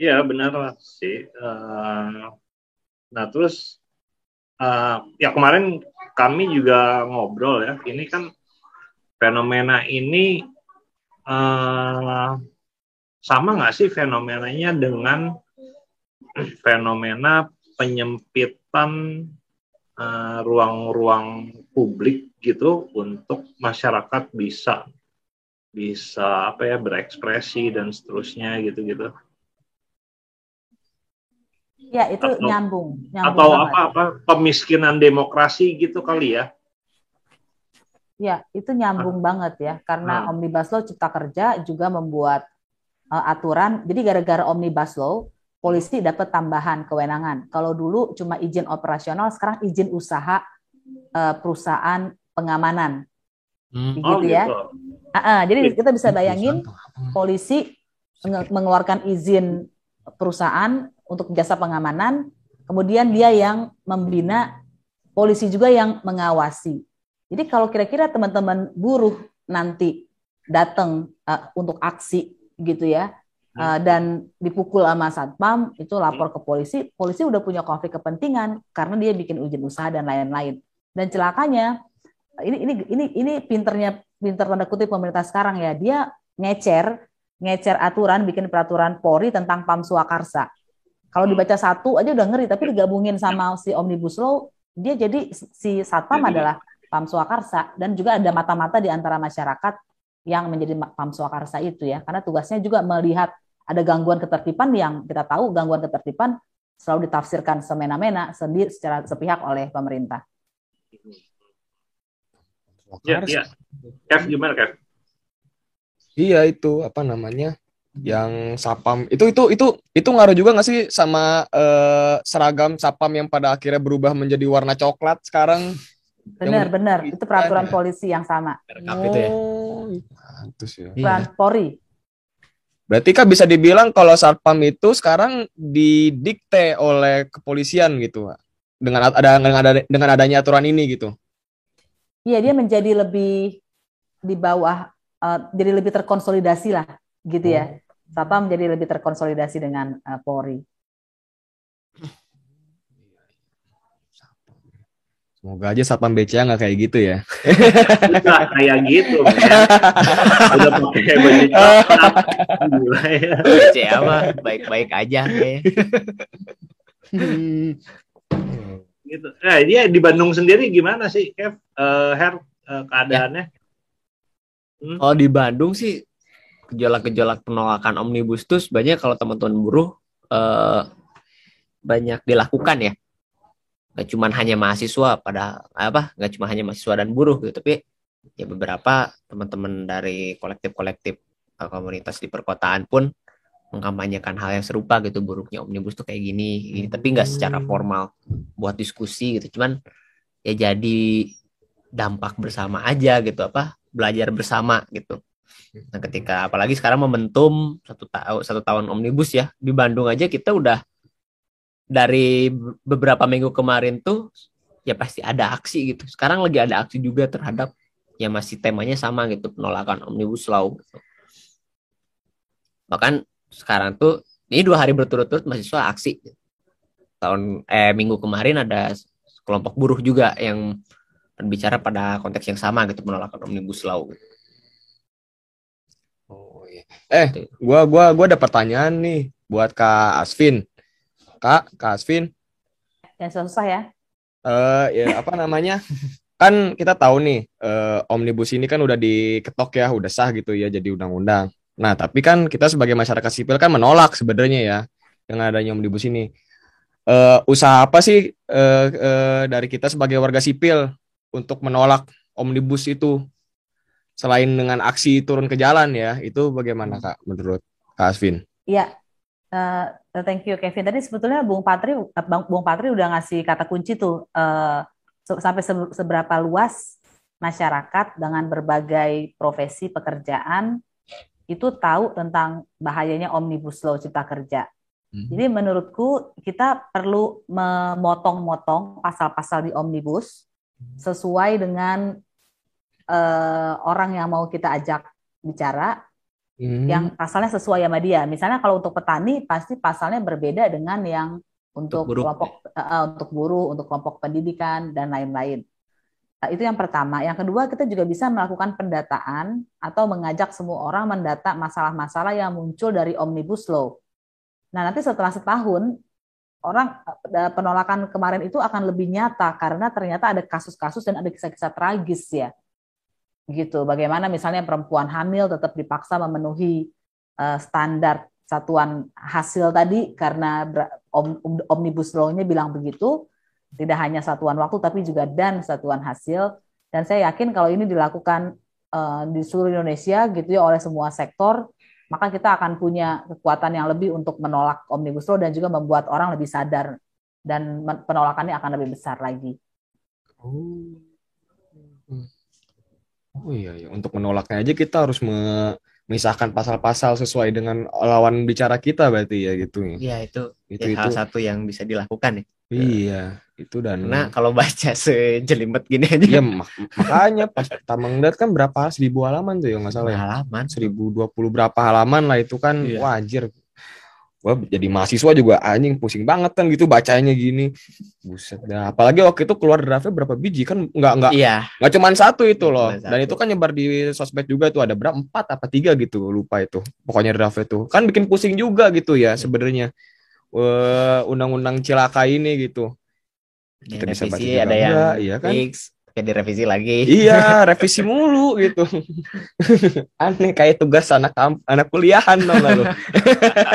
Iya benar sih. Uh, nah terus uh, ya kemarin kami juga ngobrol ya. Ini kan fenomena ini uh, sama nggak sih fenomenanya dengan <clears throat> fenomena penyempitan eh, ruang-ruang uh, publik gitu untuk masyarakat bisa bisa apa ya berekspresi dan seterusnya gitu-gitu. Ya itu atau, nyambung, nyambung. Atau apa apa pemiskinan demokrasi gitu kali ya? Ya itu nyambung ah. banget ya karena ah. omnibus law cipta kerja juga membuat uh, aturan. Jadi gara-gara omnibus law, polisi dapat tambahan kewenangan. Kalau dulu cuma izin operasional, sekarang izin usaha uh, perusahaan pengamanan. Hmm. Gitu oh, ya. Gitu. Uh, uh, jadi kita bisa bayangin polisi mengeluarkan izin perusahaan untuk jasa pengamanan, kemudian dia yang membina, polisi juga yang mengawasi. Jadi kalau kira-kira teman-teman buruh nanti datang uh, untuk aksi gitu ya uh, dan dipukul sama satpam itu lapor ke polisi polisi udah punya konflik kepentingan karena dia bikin izin usaha dan lain-lain. Dan celakanya ini ini ini ini pinternya pinter tanda kutip pemerintah sekarang ya dia ngecer ngecer aturan bikin peraturan Polri tentang pam swakarsa kalau dibaca satu aja udah ngeri tapi digabungin sama si omnibus law dia jadi si satpam adalah pam swakarsa dan juga ada mata-mata di antara masyarakat yang menjadi Pam Swakarsa itu ya karena tugasnya juga melihat ada gangguan ketertiban yang kita tahu gangguan ketertiban selalu ditafsirkan semena-mena sendiri secara sepihak oleh pemerintah. Ya, ya. Kev gimana Kev? Iya itu apa namanya yang sapam itu itu itu itu ngaruh juga nggak sih sama uh, seragam sapam yang pada akhirnya berubah menjadi warna coklat sekarang Benar, benar. Itu peraturan ya. polisi yang sama. Oh, itu ya. Pantus ya. Peraturan iya. Polri. Berarti kan bisa dibilang kalau satpam itu sekarang didikte oleh kepolisian gitu, dengan ada dengan ada dengan adanya aturan ini gitu. Iya, dia menjadi lebih di bawah, uh, jadi lebih terkonsolidasi lah, gitu ya. Satpam menjadi lebih terkonsolidasi dengan uh, Polri. Semoga aja satpam BCA nggak kayak gitu ya. Nggak kayak gitu. Udah pakai baju ya. BCA mah baik-baik aja. gitu. Nah, dia di Bandung sendiri gimana sih, Kev? Uh, Her, uh, keadaannya? Ya. Hmm? Oh, di Bandung sih gejolak-gejolak penolakan omnibus tuh banyak kalau teman-teman buruh uh, banyak dilakukan ya nggak cuma hanya mahasiswa pada apa nggak cuma hanya mahasiswa dan buruh gitu tapi ya beberapa teman-teman dari kolektif-kolektif eh, komunitas di perkotaan pun mengkampanyekan hal yang serupa gitu buruknya omnibus tuh kayak gini, gini. tapi nggak secara formal buat diskusi gitu cuman ya jadi dampak bersama aja gitu apa belajar bersama gitu nah ketika apalagi sekarang momentum satu tahun satu tahun omnibus ya di Bandung aja kita udah dari beberapa minggu kemarin tuh ya pasti ada aksi gitu. Sekarang lagi ada aksi juga terhadap ya masih temanya sama gitu penolakan omnibus law. Gitu. Bahkan sekarang tuh ini dua hari berturut-turut mahasiswa aksi. Tahun eh minggu kemarin ada kelompok buruh juga yang berbicara pada konteks yang sama gitu penolakan omnibus law. Gitu. Eh, gua gua gua ada pertanyaan nih buat Kak Asvin. Kak, Kak Asvin. Yang susah ya. Eh uh, ya apa namanya? kan kita tahu nih uh, omnibus ini kan udah diketok ya, udah sah gitu ya jadi undang-undang. Nah, tapi kan kita sebagai masyarakat sipil kan menolak sebenarnya ya dengan adanya omnibus ini. Uh, usaha apa sih uh, uh, dari kita sebagai warga sipil untuk menolak omnibus itu selain dengan aksi turun ke jalan ya itu bagaimana kak menurut kak Asvin? Iya, Uh, thank you Kevin. Tadi sebetulnya Bung Patri, eh, Bang Bung Patri udah ngasih kata kunci tuh uh, sampai seberapa luas masyarakat dengan berbagai profesi pekerjaan itu tahu tentang bahayanya omnibus law cipta kerja. Hmm. Jadi menurutku kita perlu memotong-motong pasal-pasal di omnibus sesuai dengan uh, orang yang mau kita ajak bicara hmm. yang pasalnya sesuai sama dia. Misalnya kalau untuk petani pasti pasalnya berbeda dengan yang untuk, untuk kelompok uh, untuk buruh, untuk kelompok pendidikan dan lain-lain. Nah, itu yang pertama. Yang kedua, kita juga bisa melakukan pendataan atau mengajak semua orang mendata masalah-masalah yang muncul dari omnibus law. Nah, nanti setelah setahun orang penolakan kemarin itu akan lebih nyata karena ternyata ada kasus-kasus dan ada kisah-kisah tragis ya gitu. Bagaimana misalnya perempuan hamil tetap dipaksa memenuhi uh, standar satuan hasil tadi karena om, omnibus law-nya bilang begitu, tidak hanya satuan waktu tapi juga dan satuan hasil. Dan saya yakin kalau ini dilakukan uh, di seluruh Indonesia gitu ya oleh semua sektor, maka kita akan punya kekuatan yang lebih untuk menolak omnibus law dan juga membuat orang lebih sadar dan penolakannya akan lebih besar lagi. Oh. Oh iya, iya. Untuk menolaknya aja kita harus memisahkan pasal-pasal sesuai dengan lawan bicara kita berarti ya gitu. ya. Iya itu, itu, ya, itu salah satu yang bisa dilakukan ya. Iya, itu dan Nah kalau baca <laughs> sejelimet gini aja. Iya mak makanya pas pertama ngeliat kan berapa seribu halaman tuh ya nggak salah ya. Halaman. Seribu dua puluh berapa halaman lah itu kan iya. wajir Wah, jadi mahasiswa juga anjing pusing banget kan gitu bacanya gini. Buset dah. Apalagi waktu itu keluar draftnya berapa biji kan nggak nggak iya. nggak cuma satu itu loh. Satu. Dan itu kan nyebar di sosmed juga tuh ada berapa empat apa tiga gitu lupa itu. Pokoknya draft itu kan bikin pusing juga gitu ya sebenarnya. undang-undang cilaka ini gitu. Kita bisa baca ada yang iya kan? X, kayak direvisi lagi. Iya, <laughs> revisi mulu gitu. <laughs> Aneh kayak tugas anak anak kuliahan dong lalu.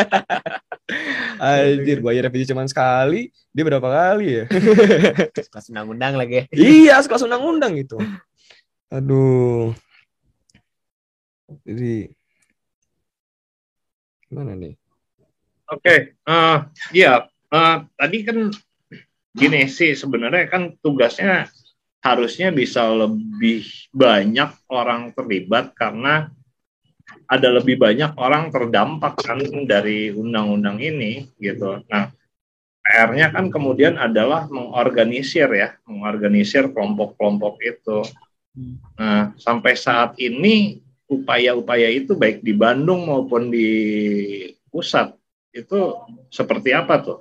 <laughs> Anjir, gue revisi cuma sekali, dia berapa kali ya? Sekelas undang-undang lagi. iya, sekelas undang-undang gitu. Aduh. Jadi gimana nih? Oke, okay, uh, eh, iya, uh, tadi kan gini sih sebenarnya kan tugasnya harusnya bisa lebih banyak orang terlibat karena ada lebih banyak orang terdampak kan dari undang-undang ini gitu. Nah, PR-nya kan kemudian adalah mengorganisir ya, mengorganisir kelompok-kelompok itu. Nah, sampai saat ini upaya-upaya itu baik di Bandung maupun di pusat itu seperti apa tuh?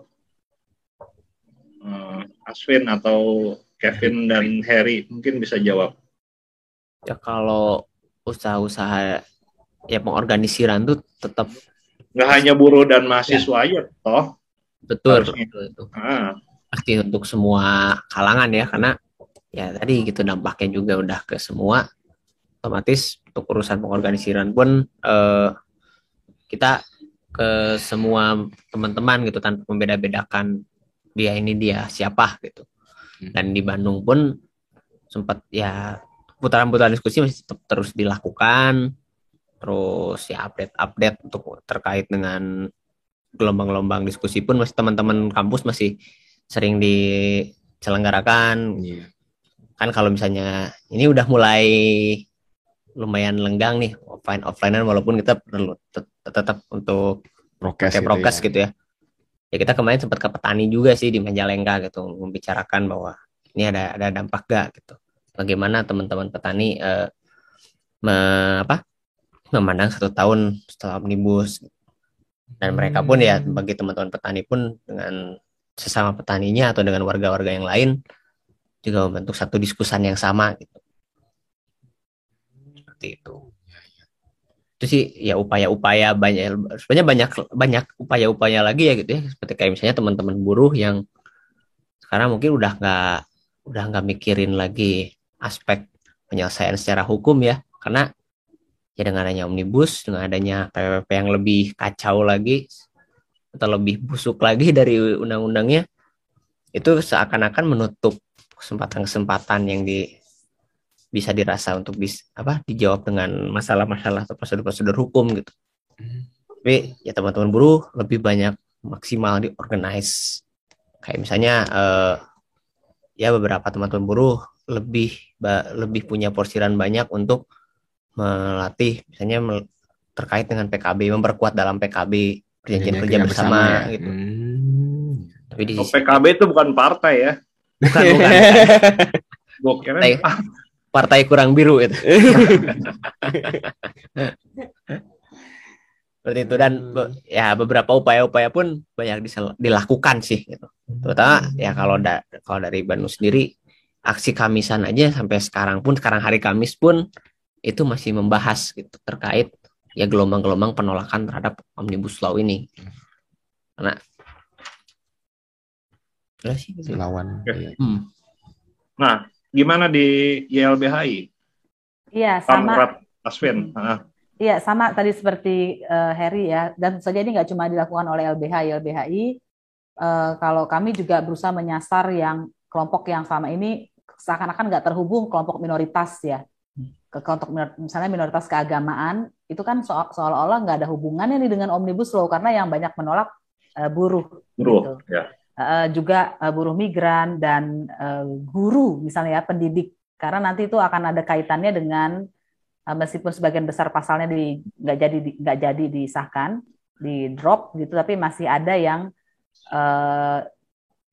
Uh, Aswin atau Kevin dan Harry mungkin bisa jawab. Ya kalau usaha-usaha ya pengorganisiran tuh tetap nggak hanya buruh dan mahasiswa ya. aja toh. Betul, betul itu. Ah. Pasti untuk semua kalangan ya karena ya tadi gitu dampaknya juga udah ke semua otomatis untuk urusan pengorganisiran pun eh, kita ke semua teman-teman gitu tanpa membeda-bedakan dia ini dia siapa gitu. Dan di Bandung pun sempat ya putaran-putaran diskusi masih tetap terus dilakukan terus ya update-update untuk terkait dengan gelombang-gelombang diskusi pun masih teman-teman kampus masih sering diselenggarakan yeah. kan kalau misalnya ini udah mulai lumayan lenggang nih offline offlinean walaupun kita perlu tetap untuk prokes gitu, prokes ya. gitu ya ya kita kemarin sempat ke petani juga sih di Majalengka gitu membicarakan bahwa ini ada ada dampak gak gitu. Bagaimana teman-teman petani eh, me, apa memandang satu tahun setelah omnibus. Dan mereka pun ya hmm. bagi teman-teman petani pun dengan sesama petaninya atau dengan warga-warga yang lain juga membentuk satu diskusan yang sama gitu. Seperti itu itu sih ya upaya-upaya banyak sebenarnya banyak banyak upaya-upaya lagi ya gitu ya. Seperti kayak misalnya teman-teman buruh yang sekarang mungkin udah nggak udah nggak mikirin lagi aspek penyelesaian secara hukum ya. Karena ya dengan adanya omnibus dengan adanya PPP yang lebih kacau lagi atau lebih busuk lagi dari undang-undangnya itu seakan-akan menutup kesempatan-kesempatan yang di bisa dirasa untuk bis apa dijawab dengan masalah-masalah atau prosedur-prosedur hukum gitu. Hmm. Tapi ya teman-teman buruh lebih banyak maksimal di organize. Kayak misalnya uh, ya beberapa teman-teman buruh lebih lebih punya porsiran banyak untuk melatih misalnya terkait dengan PKB memperkuat dalam PKB perjanjian kerja bersama, bersama ya. gitu. Hmm. Tapi di oh, PKB itu bukan partai ya. Bukan, bukan. <laughs> Gue kira partai kurang biru itu. <laughs> Seperti itu dan ya beberapa upaya-upaya pun banyak dilakukan sih gitu. Terutama ya kalau da kalau dari Bandung sendiri aksi Kamisan aja sampai sekarang pun sekarang hari Kamis pun itu masih membahas gitu terkait ya gelombang-gelombang penolakan terhadap Omnibus Law ini. Karena sih lawan. Hmm. Nah, gimana di YLBHI? Iya, sama. Aswin. Iya, sama tadi seperti uh, Harry ya. Dan saja ini nggak cuma dilakukan oleh LBH, YLBHI. Uh, eh, kalau kami juga berusaha menyasar yang kelompok yang sama ini seakan-akan nggak terhubung kelompok minoritas ya. Ke kelompok misalnya minoritas keagamaan itu kan so seolah-olah nggak ada hubungannya nih dengan omnibus law karena yang banyak menolak uh, buruh. Buruh. Gitu. Ya uh, juga uh, buruh migran dan uh, guru misalnya ya pendidik karena nanti itu akan ada kaitannya dengan uh, meskipun sebagian besar pasalnya di nggak jadi nggak jadi disahkan di drop gitu tapi masih ada yang uh,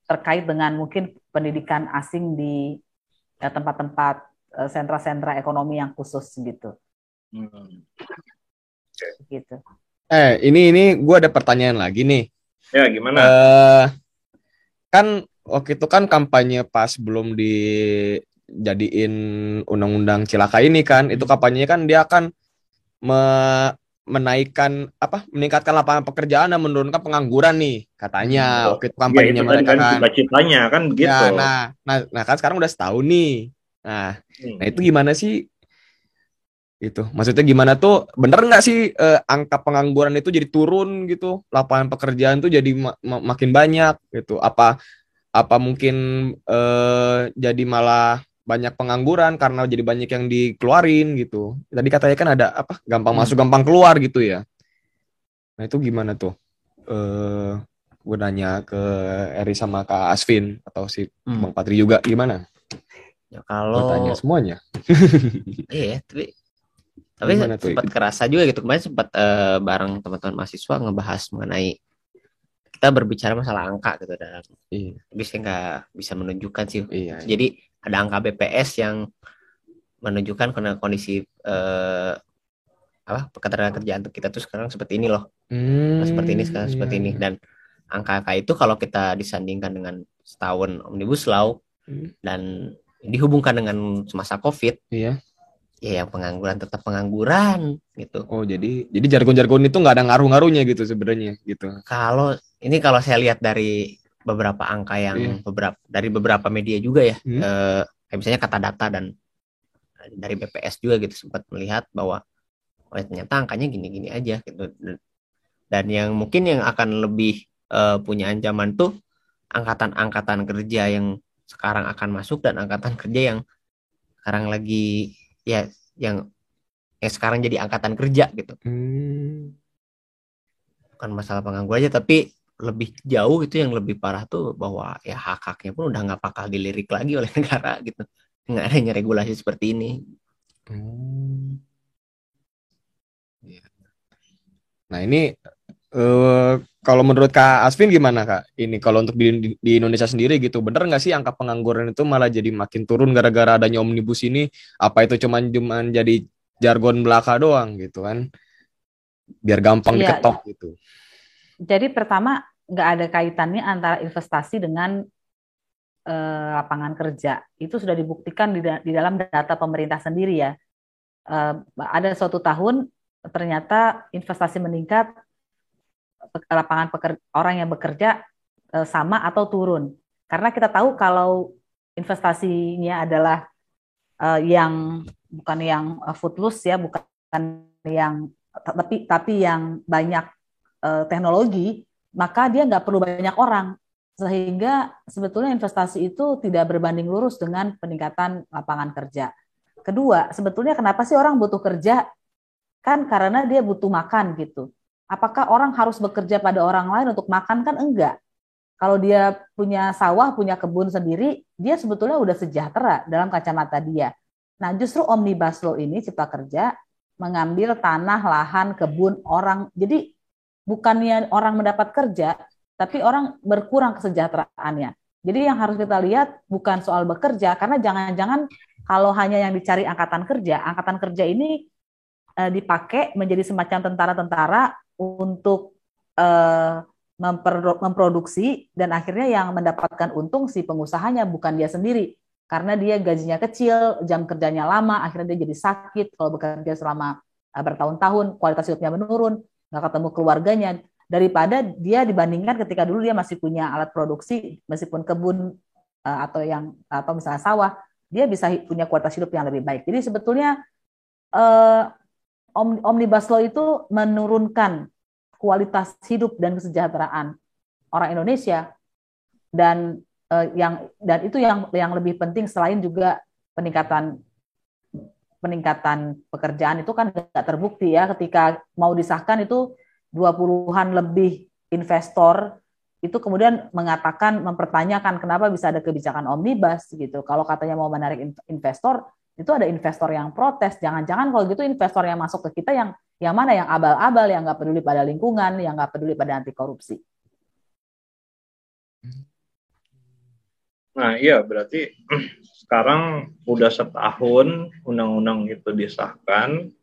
terkait dengan mungkin pendidikan asing di tempat-tempat uh, sentra-sentra ekonomi yang khusus gitu. Hmm. Gitu. Eh ini ini gue ada pertanyaan lagi nih. Ya gimana? Uh, kan waktu itu kan kampanye pas belum dijadiin undang-undang cilaka ini kan itu kampanyenya kan dia akan me menaikkan apa meningkatkan lapangan pekerjaan dan menurunkan pengangguran nih katanya. Oh, waktu itu kampanyenya ya, mereka kan, kan citanya kan begitu. ya, nah nah nah kan sekarang udah setahun nih. Nah hmm. nah itu gimana sih itu maksudnya gimana tuh bener nggak sih eh, angka pengangguran itu jadi turun gitu? Lapangan pekerjaan tuh jadi ma ma makin banyak gitu. Apa apa mungkin eh, jadi malah banyak pengangguran karena jadi banyak yang dikeluarin gitu? Tadi katanya kan ada apa gampang hmm. masuk gampang keluar gitu ya? Nah itu gimana tuh? Eh gue nanya ke Eri sama Kak Asvin atau si hmm. Bang Patri juga gimana? Ya kalau tanya semuanya. Iya tapi tapi sempat kerasa juga gitu kemarin sempat uh, bareng teman-teman mahasiswa ngebahas mengenai kita berbicara masalah angka gitu dan iya. bisa nggak bisa menunjukkan sih iya, iya. jadi ada angka BPS yang menunjukkan kondisi uh, apa pekerjaan kerjaan kita tuh sekarang seperti ini loh hmm, seperti ini sekarang iya. seperti ini iya. dan angka-angka itu kalau kita disandingkan dengan setahun omnibus law hmm. dan dihubungkan dengan semasa covid iya ya yang pengangguran tetap pengangguran gitu oh jadi jadi jargon-jargon itu nggak ada ngaruh-ngaruhnya gitu sebenarnya gitu kalau ini kalau saya lihat dari beberapa angka yang iya. beberapa dari beberapa media juga ya hmm. eh, kayak misalnya kata data dan dari BPS juga gitu sempat melihat bahwa oh ternyata angkanya gini-gini aja gitu dan yang mungkin yang akan lebih uh, punya ancaman tuh angkatan-angkatan kerja yang sekarang akan masuk dan angkatan kerja yang sekarang lagi ya yang yang sekarang jadi angkatan kerja gitu. Hmm. Bukan masalah pengangguran aja tapi lebih jauh itu yang lebih parah tuh bahwa ya hak haknya pun udah nggak bakal dilirik lagi oleh <laughs> negara gitu nggak adanya regulasi seperti ini. Hmm. Ya. Nah ini uh, kalau menurut Kak Asvin gimana Kak? Ini kalau untuk di, di Indonesia sendiri gitu, bener nggak sih angka pengangguran itu malah jadi makin turun gara-gara adanya omnibus ini? Apa itu cuman cuman jadi jargon belaka doang gitu kan? Biar gampang ya, diketok gitu. Jadi pertama nggak ada kaitannya antara investasi dengan uh, lapangan kerja. Itu sudah dibuktikan di, di dalam data pemerintah sendiri ya. Uh, ada suatu tahun ternyata investasi meningkat, lapangan pekerja, orang yang bekerja uh, sama atau turun. Karena kita tahu kalau investasinya adalah uh, yang bukan yang uh, footloose ya, bukan yang tapi tapi yang banyak teknologi, maka dia nggak perlu banyak orang sehingga sebetulnya investasi itu tidak berbanding lurus dengan peningkatan lapangan kerja. Kedua, sebetulnya kenapa sih orang butuh kerja? Kan karena dia butuh makan gitu. Apakah orang harus bekerja pada orang lain untuk makan kan enggak. Kalau dia punya sawah, punya kebun sendiri, dia sebetulnya udah sejahtera dalam kacamata dia. Nah, justru omnibus law ini cipta kerja mengambil tanah, lahan, kebun orang. Jadi bukannya orang mendapat kerja, tapi orang berkurang kesejahteraannya. Jadi yang harus kita lihat bukan soal bekerja, karena jangan-jangan kalau hanya yang dicari angkatan kerja, angkatan kerja ini e, dipakai menjadi semacam tentara-tentara untuk e, memproduksi dan akhirnya yang mendapatkan untung si pengusahanya bukan dia sendiri. Karena dia gajinya kecil, jam kerjanya lama, akhirnya dia jadi sakit kalau bekerja selama eh, bertahun-tahun, kualitas hidupnya menurun, nggak ketemu keluarganya. Daripada dia dibandingkan ketika dulu dia masih punya alat produksi meskipun kebun uh, atau yang atau misalnya sawah dia bisa punya kualitas hidup yang lebih baik. Jadi sebetulnya uh, omnibus law itu menurunkan kualitas hidup dan kesejahteraan orang Indonesia dan uh, yang dan itu yang yang lebih penting selain juga peningkatan peningkatan pekerjaan itu kan tidak terbukti ya ketika mau disahkan itu 20-an lebih investor itu kemudian mengatakan mempertanyakan kenapa bisa ada kebijakan omnibus gitu. Kalau katanya mau menarik investor, itu ada investor yang protes. Jangan-jangan kalau gitu investor yang masuk ke kita yang yang mana yang abal-abal, yang nggak peduli pada lingkungan, yang nggak peduli pada anti korupsi. Nah iya berarti sekarang udah setahun undang-undang itu disahkan,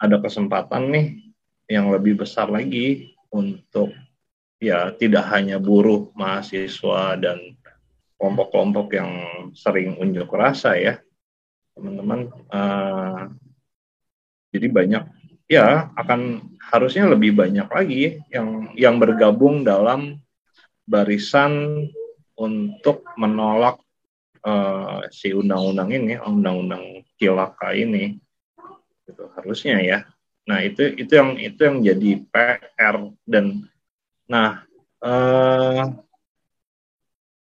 ada kesempatan nih yang lebih besar lagi untuk ya tidak hanya buruh, mahasiswa dan kelompok-kelompok yang sering unjuk rasa ya teman-teman. Uh, jadi banyak ya akan harusnya lebih banyak lagi yang yang bergabung dalam barisan untuk menolak uh, si undang-undang ini, undang-undang kilaka ini. Itu harusnya ya. Nah, itu itu yang itu yang jadi PR dan nah eh,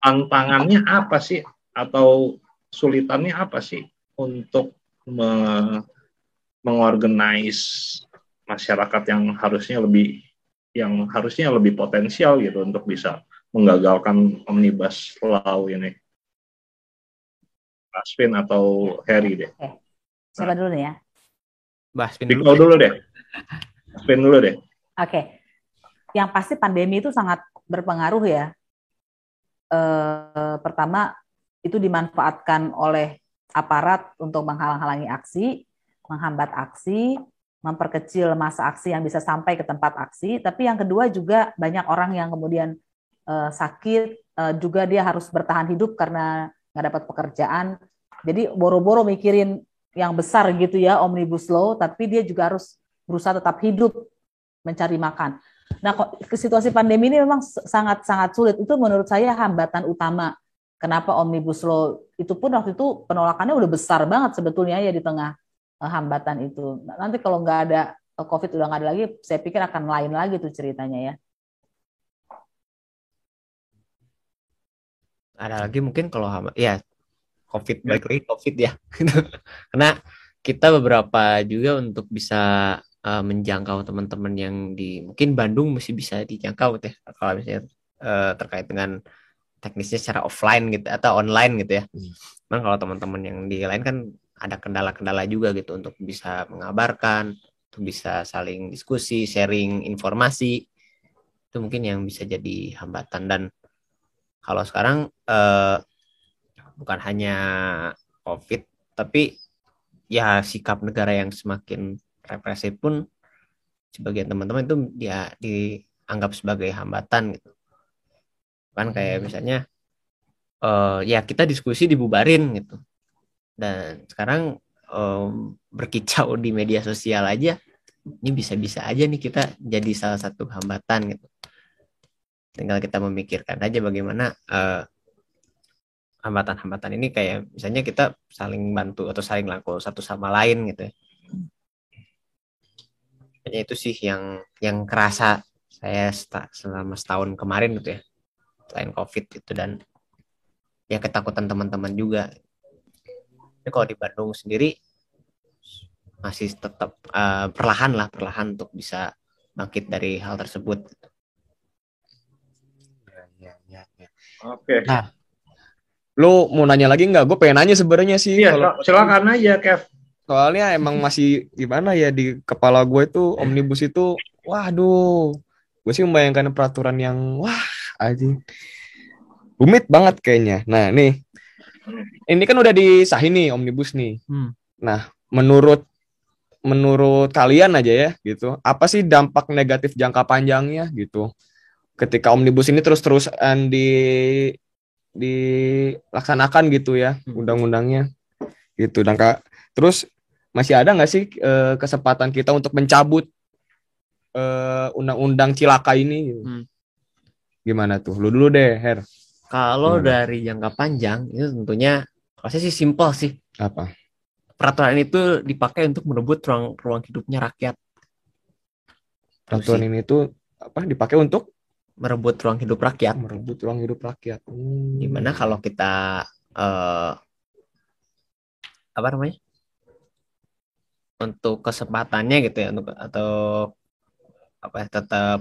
tantangannya apa sih atau sulitannya apa sih untuk me, mengorganize masyarakat yang harusnya lebih yang harusnya lebih potensial gitu untuk bisa menggagalkan omnibus law ini. Asvin atau Harry deh. Oke. Siapa nah. dulu nih ya? Bahas spin dulu. dulu deh. Spin dulu deh. Oke. Okay. Yang pasti pandemi itu sangat berpengaruh ya. E, pertama itu dimanfaatkan oleh aparat untuk menghalang-halangi aksi, menghambat aksi, memperkecil masa aksi yang bisa sampai ke tempat aksi. Tapi yang kedua juga banyak orang yang kemudian uh, sakit, uh, juga dia harus bertahan hidup karena nggak dapat pekerjaan. Jadi boro-boro mikirin yang besar gitu ya omnibus law, tapi dia juga harus berusaha tetap hidup mencari makan. Nah, situasi pandemi ini memang sangat-sangat sulit. Itu menurut saya hambatan utama. Kenapa omnibus law itu pun waktu itu penolakannya udah besar banget sebetulnya ya di tengah uh, hambatan itu. Nanti kalau nggak ada uh, COVID udah nggak ada lagi, saya pikir akan lain lagi tuh ceritanya ya. Ada lagi mungkin kalau ya COVID ya. balik lagi COVID ya, <laughs> karena kita beberapa juga untuk bisa uh, menjangkau teman-teman yang di mungkin Bandung masih bisa dijangkau ya kalau misalnya terkait dengan teknisnya secara offline gitu atau online gitu ya. Hmm. Cuman kalau teman-teman yang di lain kan ada kendala-kendala juga gitu untuk bisa mengabarkan, untuk bisa saling diskusi, sharing informasi. Itu mungkin yang bisa jadi hambatan dan kalau sekarang eh, bukan hanya COVID tapi ya sikap negara yang semakin represif pun sebagian teman-teman itu dia dianggap sebagai hambatan gitu kan kayak hmm. misalnya uh, ya kita diskusi dibubarin gitu dan sekarang um, berkicau di media sosial aja ini bisa-bisa aja nih kita jadi salah satu hambatan gitu tinggal kita memikirkan aja bagaimana hambatan hambatan-hambatan ini kayak misalnya kita saling bantu atau saling laku satu sama lain gitu ya. Kayaknya itu sih yang yang kerasa saya selama setahun kemarin gitu ya selain covid itu dan ya ketakutan teman-teman juga ini kalau di Bandung sendiri masih tetap uh, perlahan lah perlahan untuk bisa bangkit dari hal tersebut. Ya, ya, ya. Oke. Nah, lu mau nanya lagi nggak? Gue pengen nanya sebenarnya sih. Iya, kalau... silakan aja, Kev. Soalnya emang masih gimana ya di kepala gue itu omnibus itu, waduh, gue sih membayangkan peraturan yang wah aja rumit banget kayaknya. Nah nih. Ini kan udah disahin nih omnibus nih. Hmm. nah menurut menurut kalian aja ya gitu. Apa sih dampak negatif jangka panjangnya gitu? Ketika omnibus ini terus-terusan di dilaksanakan gitu ya hmm. undang-undangnya gitu. Dan kak terus masih ada nggak sih eh, kesempatan kita untuk mencabut eh, undang-undang cilaka ini? Hmm. Gimana tuh? Lu dulu deh, Her. Kalau dari jangka panjang itu tentunya kalau saya sih simpel sih. Apa? Peraturan itu dipakai untuk merebut ruang ruang hidupnya rakyat. Peraturan ini tuh apa dipakai untuk merebut ruang hidup rakyat. Merebut ruang hidup rakyat. Hmm. Gimana kalau kita uh, apa namanya? Untuk kesempatannya gitu ya untuk atau apa ya, tetap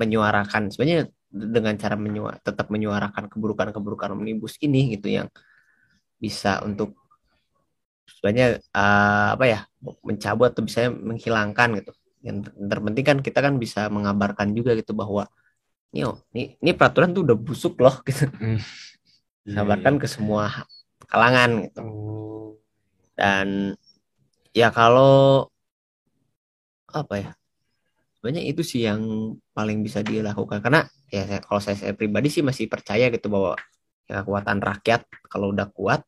menyuarakan sebenarnya dengan cara menyua, tetap menyuarakan keburukan-keburukan omnibus ini gitu yang bisa untuk sebenarnya uh, apa ya mencabut atau bisa menghilangkan gitu yang terpenting kan kita kan bisa mengabarkan juga gitu bahwa ini oh, ini, ini peraturan tuh udah busuk loh <laughs> gitu mm. ke semua kalangan gitu oh. dan ya kalau apa ya sebenarnya itu sih yang paling bisa dilakukan. Karena ya saya, kalau saya, saya pribadi sih masih percaya gitu bahwa ya, kekuatan rakyat kalau udah kuat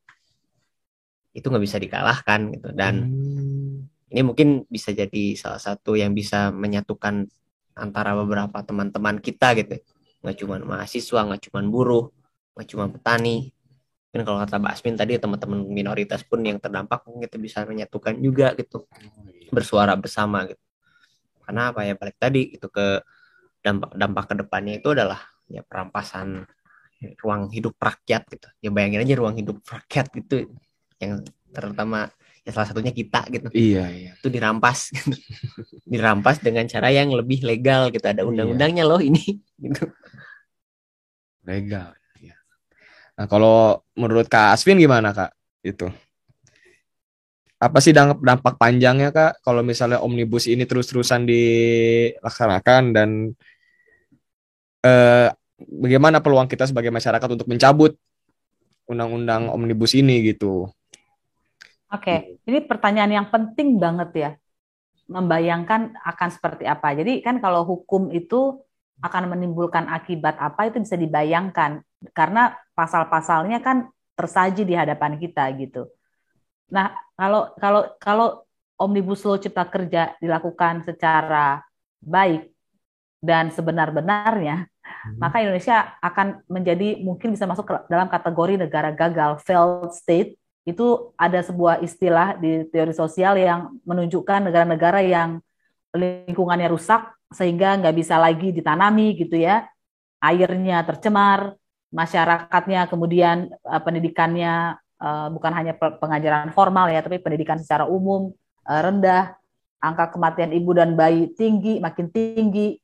itu nggak bisa dikalahkan gitu. Dan hmm. ini mungkin bisa jadi salah satu yang bisa menyatukan antara beberapa teman-teman kita gitu. Nggak cuma mahasiswa nggak cuma buruh nggak cuma petani. Mungkin kalau kata Mbak Asmin tadi teman-teman minoritas pun yang terdampak mungkin kita bisa menyatukan juga gitu. Oh, iya. bersuara bersama gitu karena apa ya balik tadi itu ke dampak dampak ke depannya itu adalah ya perampasan ruang hidup rakyat gitu. Ya bayangin aja ruang hidup rakyat gitu yang terutama ya salah satunya kita gitu. Iya iya. Itu dirampas gitu. <laughs> dirampas dengan cara yang lebih legal gitu. Ada iya. undang-undangnya loh ini <laughs> gitu. Legal ya nah kalau menurut kak Asvin gimana kak? Itu apa sih dampak panjangnya kak kalau misalnya omnibus ini terus-terusan dilaksanakan dan eh, bagaimana peluang kita sebagai masyarakat untuk mencabut undang-undang omnibus ini gitu? Oke, ini pertanyaan yang penting banget ya, membayangkan akan seperti apa. Jadi kan kalau hukum itu akan menimbulkan akibat apa itu bisa dibayangkan karena pasal-pasalnya kan tersaji di hadapan kita gitu. Nah, kalau kalau kalau omnibus law cipta kerja dilakukan secara baik dan sebenar-benarnya, hmm. maka Indonesia akan menjadi mungkin bisa masuk dalam kategori negara gagal, failed state. Itu ada sebuah istilah di teori sosial yang menunjukkan negara-negara yang lingkungannya rusak sehingga nggak bisa lagi ditanami gitu ya airnya tercemar masyarakatnya kemudian uh, pendidikannya uh, bukan hanya pengajaran formal ya tapi pendidikan secara umum uh, rendah angka kematian ibu dan bayi tinggi makin tinggi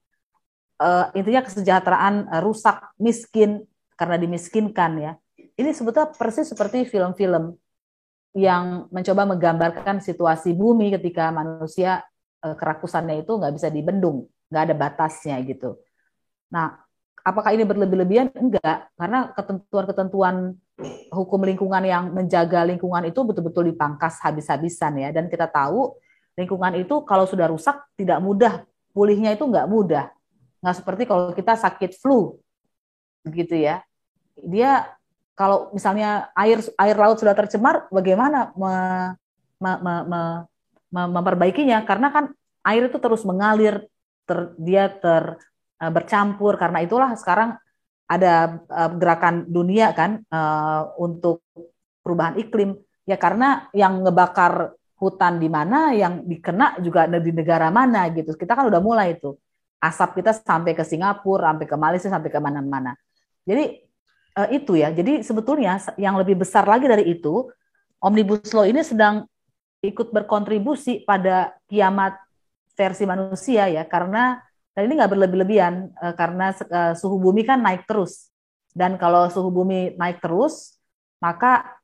uh, intinya kesejahteraan uh, rusak miskin karena dimiskinkan ya ini sebetulnya persis seperti film-film yang mencoba menggambarkan situasi bumi ketika manusia kerakusannya itu nggak bisa dibendung nggak ada batasnya gitu. Nah, apakah ini berlebih-lebihan? Enggak, karena ketentuan-ketentuan hukum lingkungan yang menjaga lingkungan itu betul-betul dipangkas habis-habisan ya. Dan kita tahu lingkungan itu kalau sudah rusak tidak mudah, pulihnya itu nggak mudah. Nggak seperti kalau kita sakit flu, gitu ya. Dia kalau misalnya air air laut sudah tercemar, bagaimana me, me, me, me, me, memperbaikinya? Karena kan air itu terus mengalir ter, dia ter uh, bercampur karena itulah sekarang ada uh, gerakan dunia kan uh, untuk perubahan iklim. Ya karena yang ngebakar hutan di mana yang dikena juga di negara mana gitu. Kita kan udah mulai itu. Asap kita sampai ke Singapura sampai ke Malaysia sampai ke mana-mana. Jadi uh, itu ya. Jadi sebetulnya yang lebih besar lagi dari itu omnibus law ini sedang ikut berkontribusi pada kiamat versi manusia ya. Karena dan ini nggak berlebih-lebihan uh, karena uh, suhu bumi kan naik terus. Dan kalau suhu bumi naik terus maka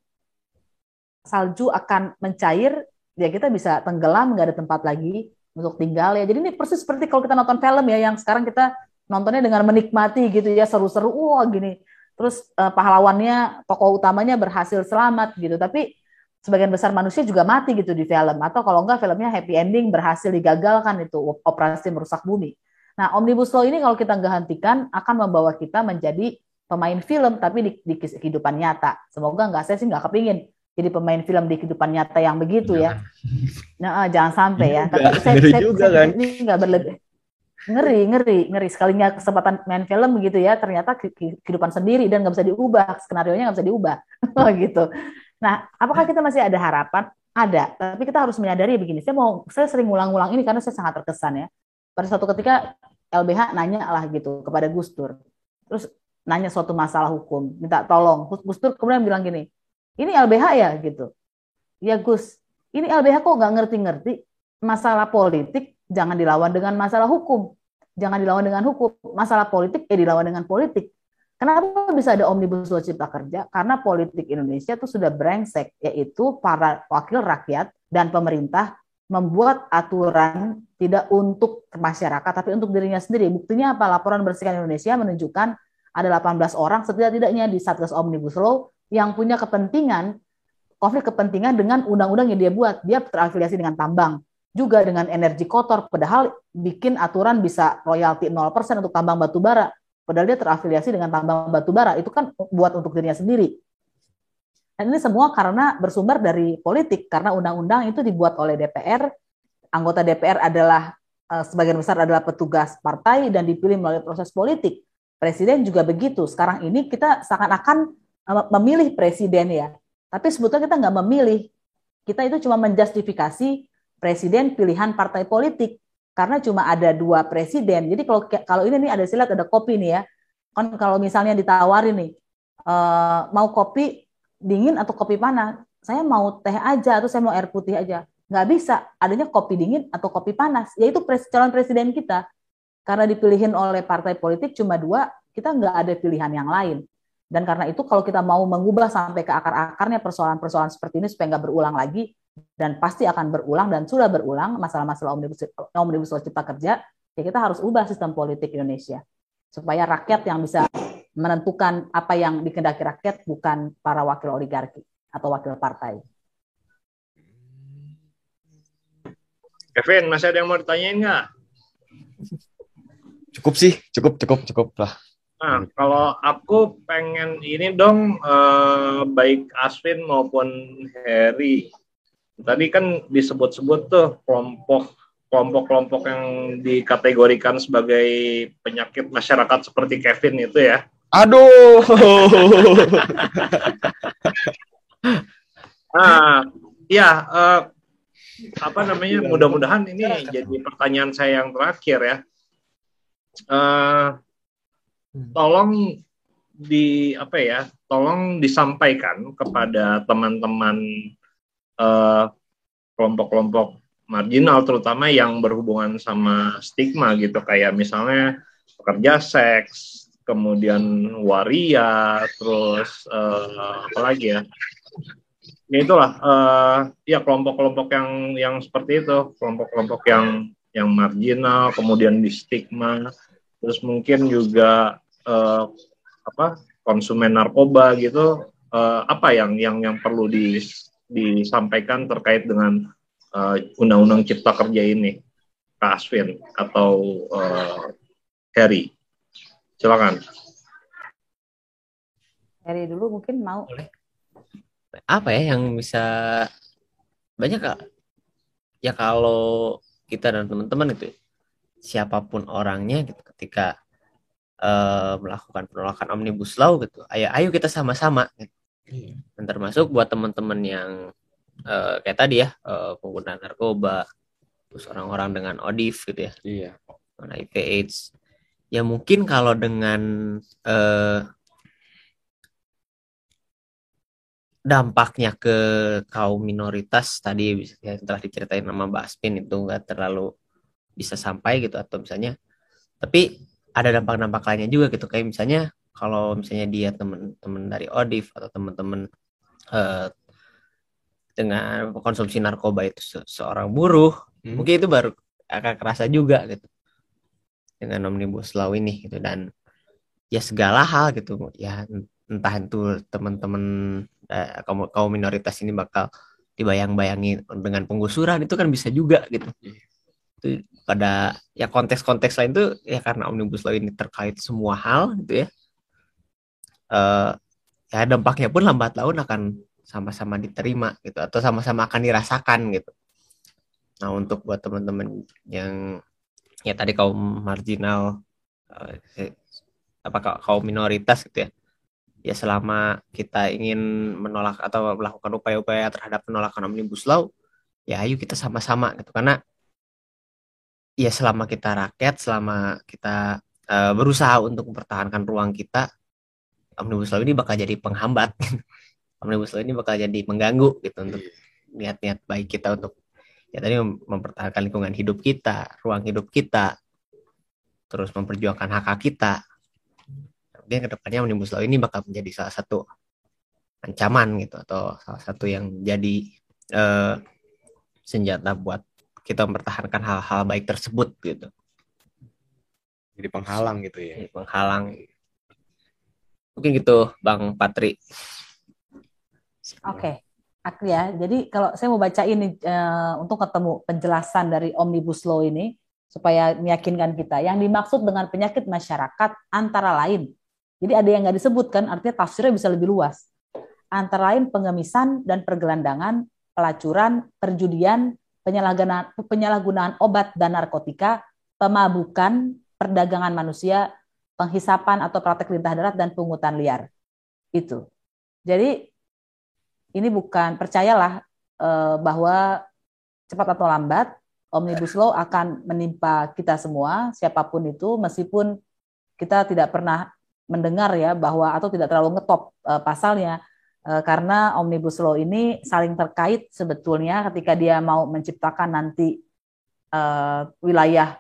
salju akan mencair ya kita bisa tenggelam nggak ada tempat lagi untuk tinggal ya. Jadi ini persis seperti kalau kita nonton film ya yang sekarang kita nontonnya dengan menikmati gitu ya seru-seru wah gini. Terus uh, pahlawannya tokoh utamanya berhasil selamat gitu. Tapi sebagian besar manusia juga mati gitu di film. Atau kalau enggak filmnya happy ending berhasil digagalkan itu operasi merusak bumi. Nah, omnibus law ini kalau kita nggak hentikan akan membawa kita menjadi pemain film tapi di, di kehidupan nyata. Semoga nggak saya sih nggak kepingin jadi pemain film di kehidupan nyata yang begitu ya. Nah, jangan sampai ya. Tapi saya, saya, juga saya, kan. ini nggak berlebih. Ngeri, ngeri, ngeri. Sekalinya kesempatan main film begitu ya, ternyata kehidupan sendiri dan nggak bisa diubah, skenario nya nggak bisa diubah, <laughs> gitu. Nah, apakah kita masih ada harapan? Ada, tapi kita harus menyadari begini. Saya mau, saya sering ulang-ulang ini karena saya sangat terkesan ya. Pada suatu ketika LBH nanya lah gitu kepada Gus Dur, terus nanya suatu masalah hukum, minta tolong. Gus Dur kemudian bilang gini, ini LBH ya gitu. Ya Gus, ini LBH kok nggak ngerti-ngerti masalah politik jangan dilawan dengan masalah hukum. Jangan dilawan dengan hukum. Masalah politik eh dilawan dengan politik. Kenapa bisa ada omnibus law cipta kerja? Karena politik Indonesia itu sudah brengsek, yaitu para wakil rakyat dan pemerintah membuat aturan tidak untuk masyarakat, tapi untuk dirinya sendiri. Buktinya apa? Laporan Bersihkan Indonesia menunjukkan ada 18 orang setidak-tidaknya di Satgas Omnibus Law yang punya kepentingan, konflik kepentingan dengan undang-undang yang dia buat. Dia terafiliasi dengan tambang, juga dengan energi kotor, padahal bikin aturan bisa royalti 0% untuk tambang batu bara Padahal dia terafiliasi dengan tambang batu bara, itu kan buat untuk dirinya sendiri. Dan ini semua karena bersumber dari politik, karena undang-undang itu dibuat oleh DPR, anggota DPR adalah eh, sebagian besar adalah petugas partai dan dipilih melalui proses politik. Presiden juga begitu. Sekarang ini kita seakan-akan eh, memilih presiden ya, tapi sebetulnya kita nggak memilih. Kita itu cuma menjustifikasi presiden pilihan partai politik karena cuma ada dua presiden. Jadi kalau kalau ini nih ada silat ada kopi nih ya. Kan kalau misalnya ditawarin nih uh, mau kopi dingin atau kopi panas, saya mau teh aja atau saya mau air putih aja. Nggak bisa, adanya kopi dingin atau kopi panas. Yaitu pres, calon presiden kita. Karena dipilihin oleh partai politik cuma dua, kita nggak ada pilihan yang lain. Dan karena itu kalau kita mau mengubah sampai ke akar-akarnya persoalan-persoalan seperti ini supaya nggak berulang lagi, dan pasti akan berulang dan sudah berulang masalah-masalah omnibus, omnibus law cipta kerja, ya kita harus ubah sistem politik Indonesia supaya rakyat yang bisa menentukan apa yang dikendaki rakyat bukan para wakil oligarki atau wakil partai. Kevin, masih ada yang mau ditanyain nggak? Cukup sih, cukup, cukup, cukup lah. Nah, kalau aku pengen ini dong, eh, baik Aswin maupun Harry. Tadi kan disebut-sebut tuh kelompok kelompok-kelompok yang dikategorikan sebagai penyakit masyarakat seperti Kevin itu ya. Aduh. nah, ya uh, apa namanya? Mudah-mudahan ini jadi pertanyaan saya yang terakhir ya. Uh, tolong di apa ya? Tolong disampaikan kepada teman-teman uh, kelompok-kelompok marginal terutama yang berhubungan sama stigma gitu kayak misalnya pekerja seks kemudian waria, terus uh, apa lagi ya? Ya itulah uh, ya kelompok-kelompok yang yang seperti itu, kelompok-kelompok yang yang marginal, kemudian di stigma, terus mungkin juga uh, apa konsumen narkoba gitu, uh, apa yang yang yang perlu di, disampaikan terkait dengan undang-undang uh, Cipta Kerja ini, Kak Aswin atau uh, Harry? Silakan. Dari dulu mungkin mau. Boleh. Apa ya yang bisa banyak kak? Ya kalau kita dan teman-teman itu siapa pun orangnya gitu ketika uh, melakukan penolakan omnibus law gitu, ayo ayo kita sama-sama. Gitu. Iya. Dan termasuk buat teman-teman yang uh, kayak tadi ya uh, pengguna narkoba, terus orang-orang dengan ODIF gitu ya, iya. HIV AIDS ya mungkin kalau dengan eh, dampaknya ke kaum minoritas tadi yang telah diceritain nama Mbak Aspin itu nggak terlalu bisa sampai gitu atau misalnya tapi ada dampak-dampak lainnya juga gitu kayak misalnya kalau misalnya dia teman-teman dari ODIF atau teman-teman eh, dengan konsumsi narkoba itu se seorang buruh hmm. mungkin itu baru akan kerasa juga gitu dengan omnibus law ini gitu. Dan ya segala hal gitu. Ya entah itu teman-teman eh, kaum kaum minoritas ini bakal dibayang-bayangi dengan penggusuran itu kan bisa juga gitu. Itu pada ya konteks-konteks lain tuh ya karena omnibus law ini terkait semua hal gitu ya. Uh, ya dampaknya pun lambat laun akan sama-sama diterima gitu atau sama-sama akan dirasakan gitu. Nah untuk buat teman-teman yang ya tadi kaum marginal uh, apa kaum minoritas gitu ya. Ya selama kita ingin menolak atau melakukan upaya-upaya terhadap penolakan omnibus law ya ayo kita sama-sama gitu. Karena ya selama kita rakyat selama kita uh, berusaha untuk mempertahankan ruang kita omnibus law ini bakal jadi penghambat. <laughs> Omnibus law ini bakal jadi mengganggu gitu untuk iya. niat-niat baik kita untuk ya tadi mempertahankan lingkungan hidup kita, ruang hidup kita, terus memperjuangkan hak hak kita. Kemudian ke depannya omnibus law ini bakal menjadi salah satu ancaman gitu atau salah satu yang jadi eh, senjata buat kita mempertahankan hal-hal baik tersebut gitu. Jadi penghalang gitu ya. Jadi penghalang. Mungkin gitu Bang Patri. Oke. Okay ya. Jadi kalau saya mau baca ini uh, untuk ketemu penjelasan dari Omnibus Law ini supaya meyakinkan kita. Yang dimaksud dengan penyakit masyarakat antara lain. Jadi ada yang nggak disebutkan, artinya tafsirnya bisa lebih luas. Antara lain pengemisan dan pergelandangan, pelacuran, perjudian, penyalahgunaan, penyalahgunaan obat dan narkotika, pemabukan, perdagangan manusia, penghisapan atau praktek lintah darat dan pungutan liar. Itu. Jadi ini bukan percayalah uh, bahwa cepat atau lambat omnibus law akan menimpa kita semua siapa pun itu meskipun kita tidak pernah mendengar ya bahwa atau tidak terlalu ngetop uh, pasalnya uh, karena omnibus law ini saling terkait sebetulnya ketika dia mau menciptakan nanti uh, wilayah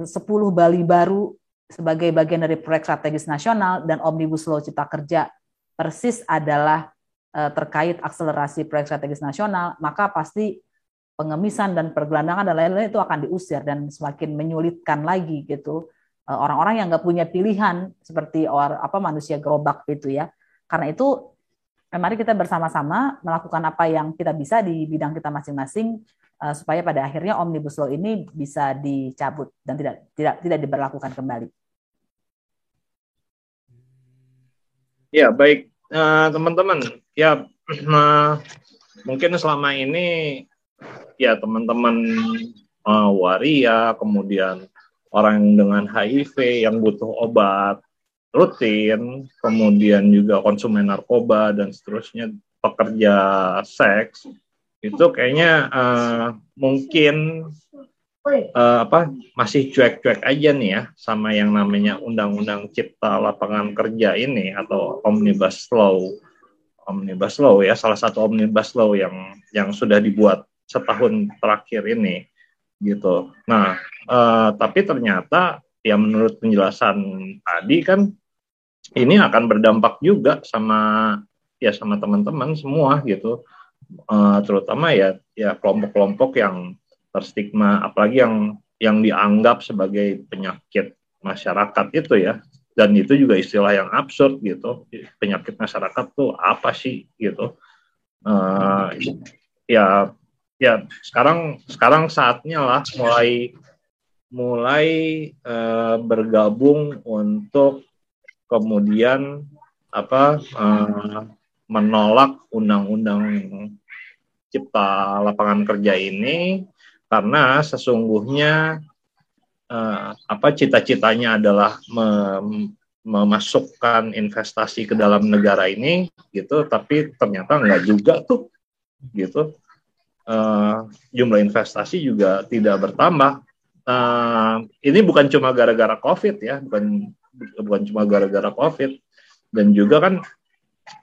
10 Bali baru sebagai bagian dari proyek strategis nasional dan omnibus law cipta kerja persis adalah terkait akselerasi proyek strategis nasional, maka pasti pengemisan dan pergelandangan dan lain-lain itu akan diusir dan semakin menyulitkan lagi gitu eh, orang-orang yang nggak punya pilihan seperti or, apa manusia gerobak itu ya. Karena itu mari kita bersama-sama melakukan apa yang kita bisa di bidang kita masing-masing supaya pada akhirnya omnibus law ini bisa dicabut dan tidak tidak tidak diberlakukan kembali. Ya baik uh, teman-teman ya <clears throat> uh, mungkin selama ini ya teman-teman uh, waria kemudian orang dengan HIV yang butuh obat rutin, kemudian juga konsumen narkoba dan seterusnya, pekerja seks, itu kayaknya uh, mungkin uh, apa masih cuek-cuek aja nih ya sama yang namanya undang-undang cipta lapangan kerja ini atau omnibus law. Omnibus law ya salah satu omnibus law yang yang sudah dibuat setahun terakhir ini gitu. Nah, uh, tapi ternyata ya menurut penjelasan tadi kan ini akan berdampak juga sama ya sama teman-teman semua gitu. Uh, terutama ya ya kelompok-kelompok yang terstigma apalagi yang yang dianggap sebagai penyakit masyarakat itu ya. Dan itu juga istilah yang absurd gitu. Penyakit masyarakat tuh apa sih gitu. Uh, ya ya sekarang sekarang saatnya lah mulai mulai uh, bergabung untuk kemudian apa uh, menolak undang-undang cipta lapangan kerja ini karena sesungguhnya uh, apa cita-citanya adalah mem memasukkan investasi ke dalam negara ini gitu tapi ternyata enggak juga tuh gitu. Uh, jumlah investasi juga tidak bertambah. Uh, ini bukan cuma gara-gara covid ya bukan bukan cuma gara-gara COVID. Dan juga kan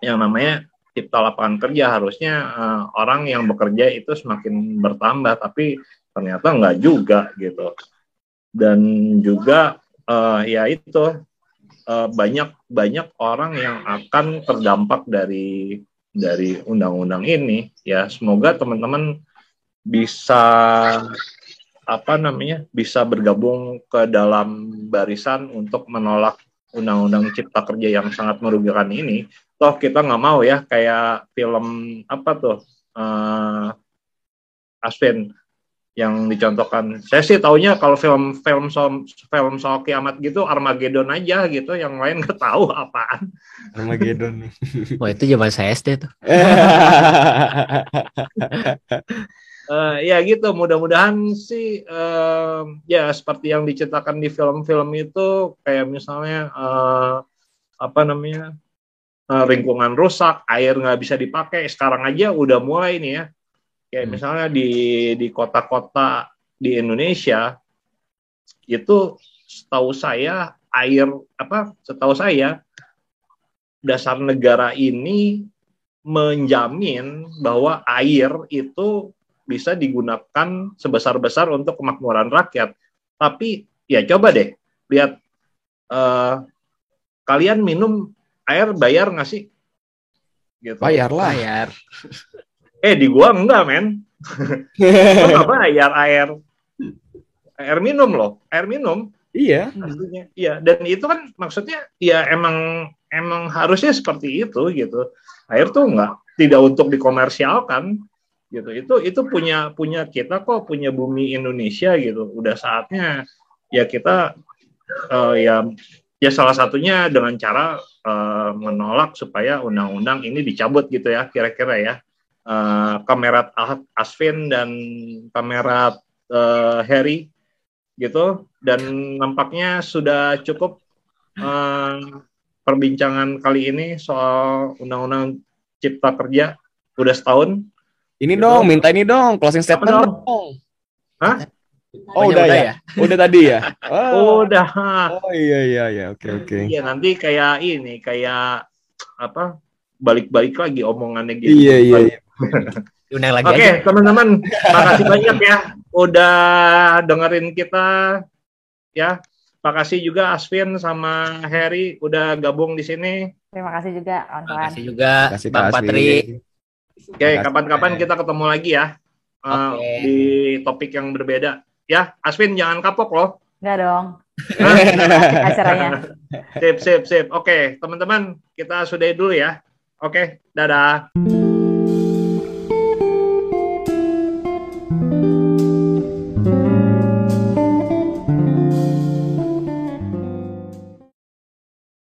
yang namanya cipta lapangan kerja harusnya uh, orang yang bekerja itu semakin bertambah tapi ternyata enggak juga gitu. Dan juga uh, ya itu uh, banyak banyak orang yang akan terdampak dari dari undang-undang ini ya. Semoga teman-teman bisa apa namanya bisa bergabung ke dalam barisan untuk menolak undang-undang cipta kerja yang sangat merugikan ini toh kita nggak mau ya kayak film apa tuh uh, Aspen yang dicontohkan. Saya sih taunya kalau film film so, film soal kiamat gitu Armageddon aja gitu yang lain nggak tahu apaan. Armageddon. <laughs> Wah itu zaman saya SD tuh. Uh, <laughs> ya gitu mudah-mudahan sih uh, ya seperti yang diceritakan di film-film itu kayak misalnya uh, apa namanya uh, lingkungan rusak air nggak bisa dipakai sekarang aja udah mulai nih ya kayak hmm. misalnya di di kota-kota di Indonesia itu setahu saya air apa setahu saya dasar negara ini menjamin bahwa air itu bisa digunakan sebesar-besar untuk kemakmuran rakyat. Tapi ya coba deh lihat uh, kalian minum air bayar nggak sih? Gitu. Bayar lah. Bayar. <laughs> Eh di gua enggak men. Gua bayar air air minum loh, air minum. Iya. Artinya, iya. Dan itu kan maksudnya ya emang emang harusnya seperti itu gitu. Air tuh enggak tidak untuk dikomersialkan gitu itu itu punya punya kita kok punya bumi Indonesia gitu udah saatnya ya kita uh, ya ya salah satunya dengan cara uh, menolak supaya undang-undang ini dicabut gitu ya kira-kira ya uh, kamera Asvin dan kamera uh, Harry gitu dan nampaknya sudah cukup uh, perbincangan kali ini soal undang-undang cipta kerja udah setahun ini gitu. dong, minta ini dong, closing statement dong. dong. Hah? Oh, udah, udah ya? ya? Udah tadi ya? Oh. <laughs> Udah. Oh iya iya iya, oke okay, oke. Okay. Iya, nanti kayak ini, kayak apa? Balik-balik lagi omongannya gitu. Iya iya. iya. <laughs> Oke, okay, teman-teman, <laughs> makasih banyak ya udah dengerin kita ya. Makasih juga Asvin sama Harry udah gabung di sini. Terima kasih juga, Terima kasih juga, Bang Patri. Oke, okay, kapan-kapan kita ketemu lagi ya uh, okay. di topik yang berbeda. Ya, Aswin jangan kapok loh. Enggak dong. acaranya. Sip, sip, sip. Oke, okay, teman-teman, kita sudahi dulu ya. Oke, dadah.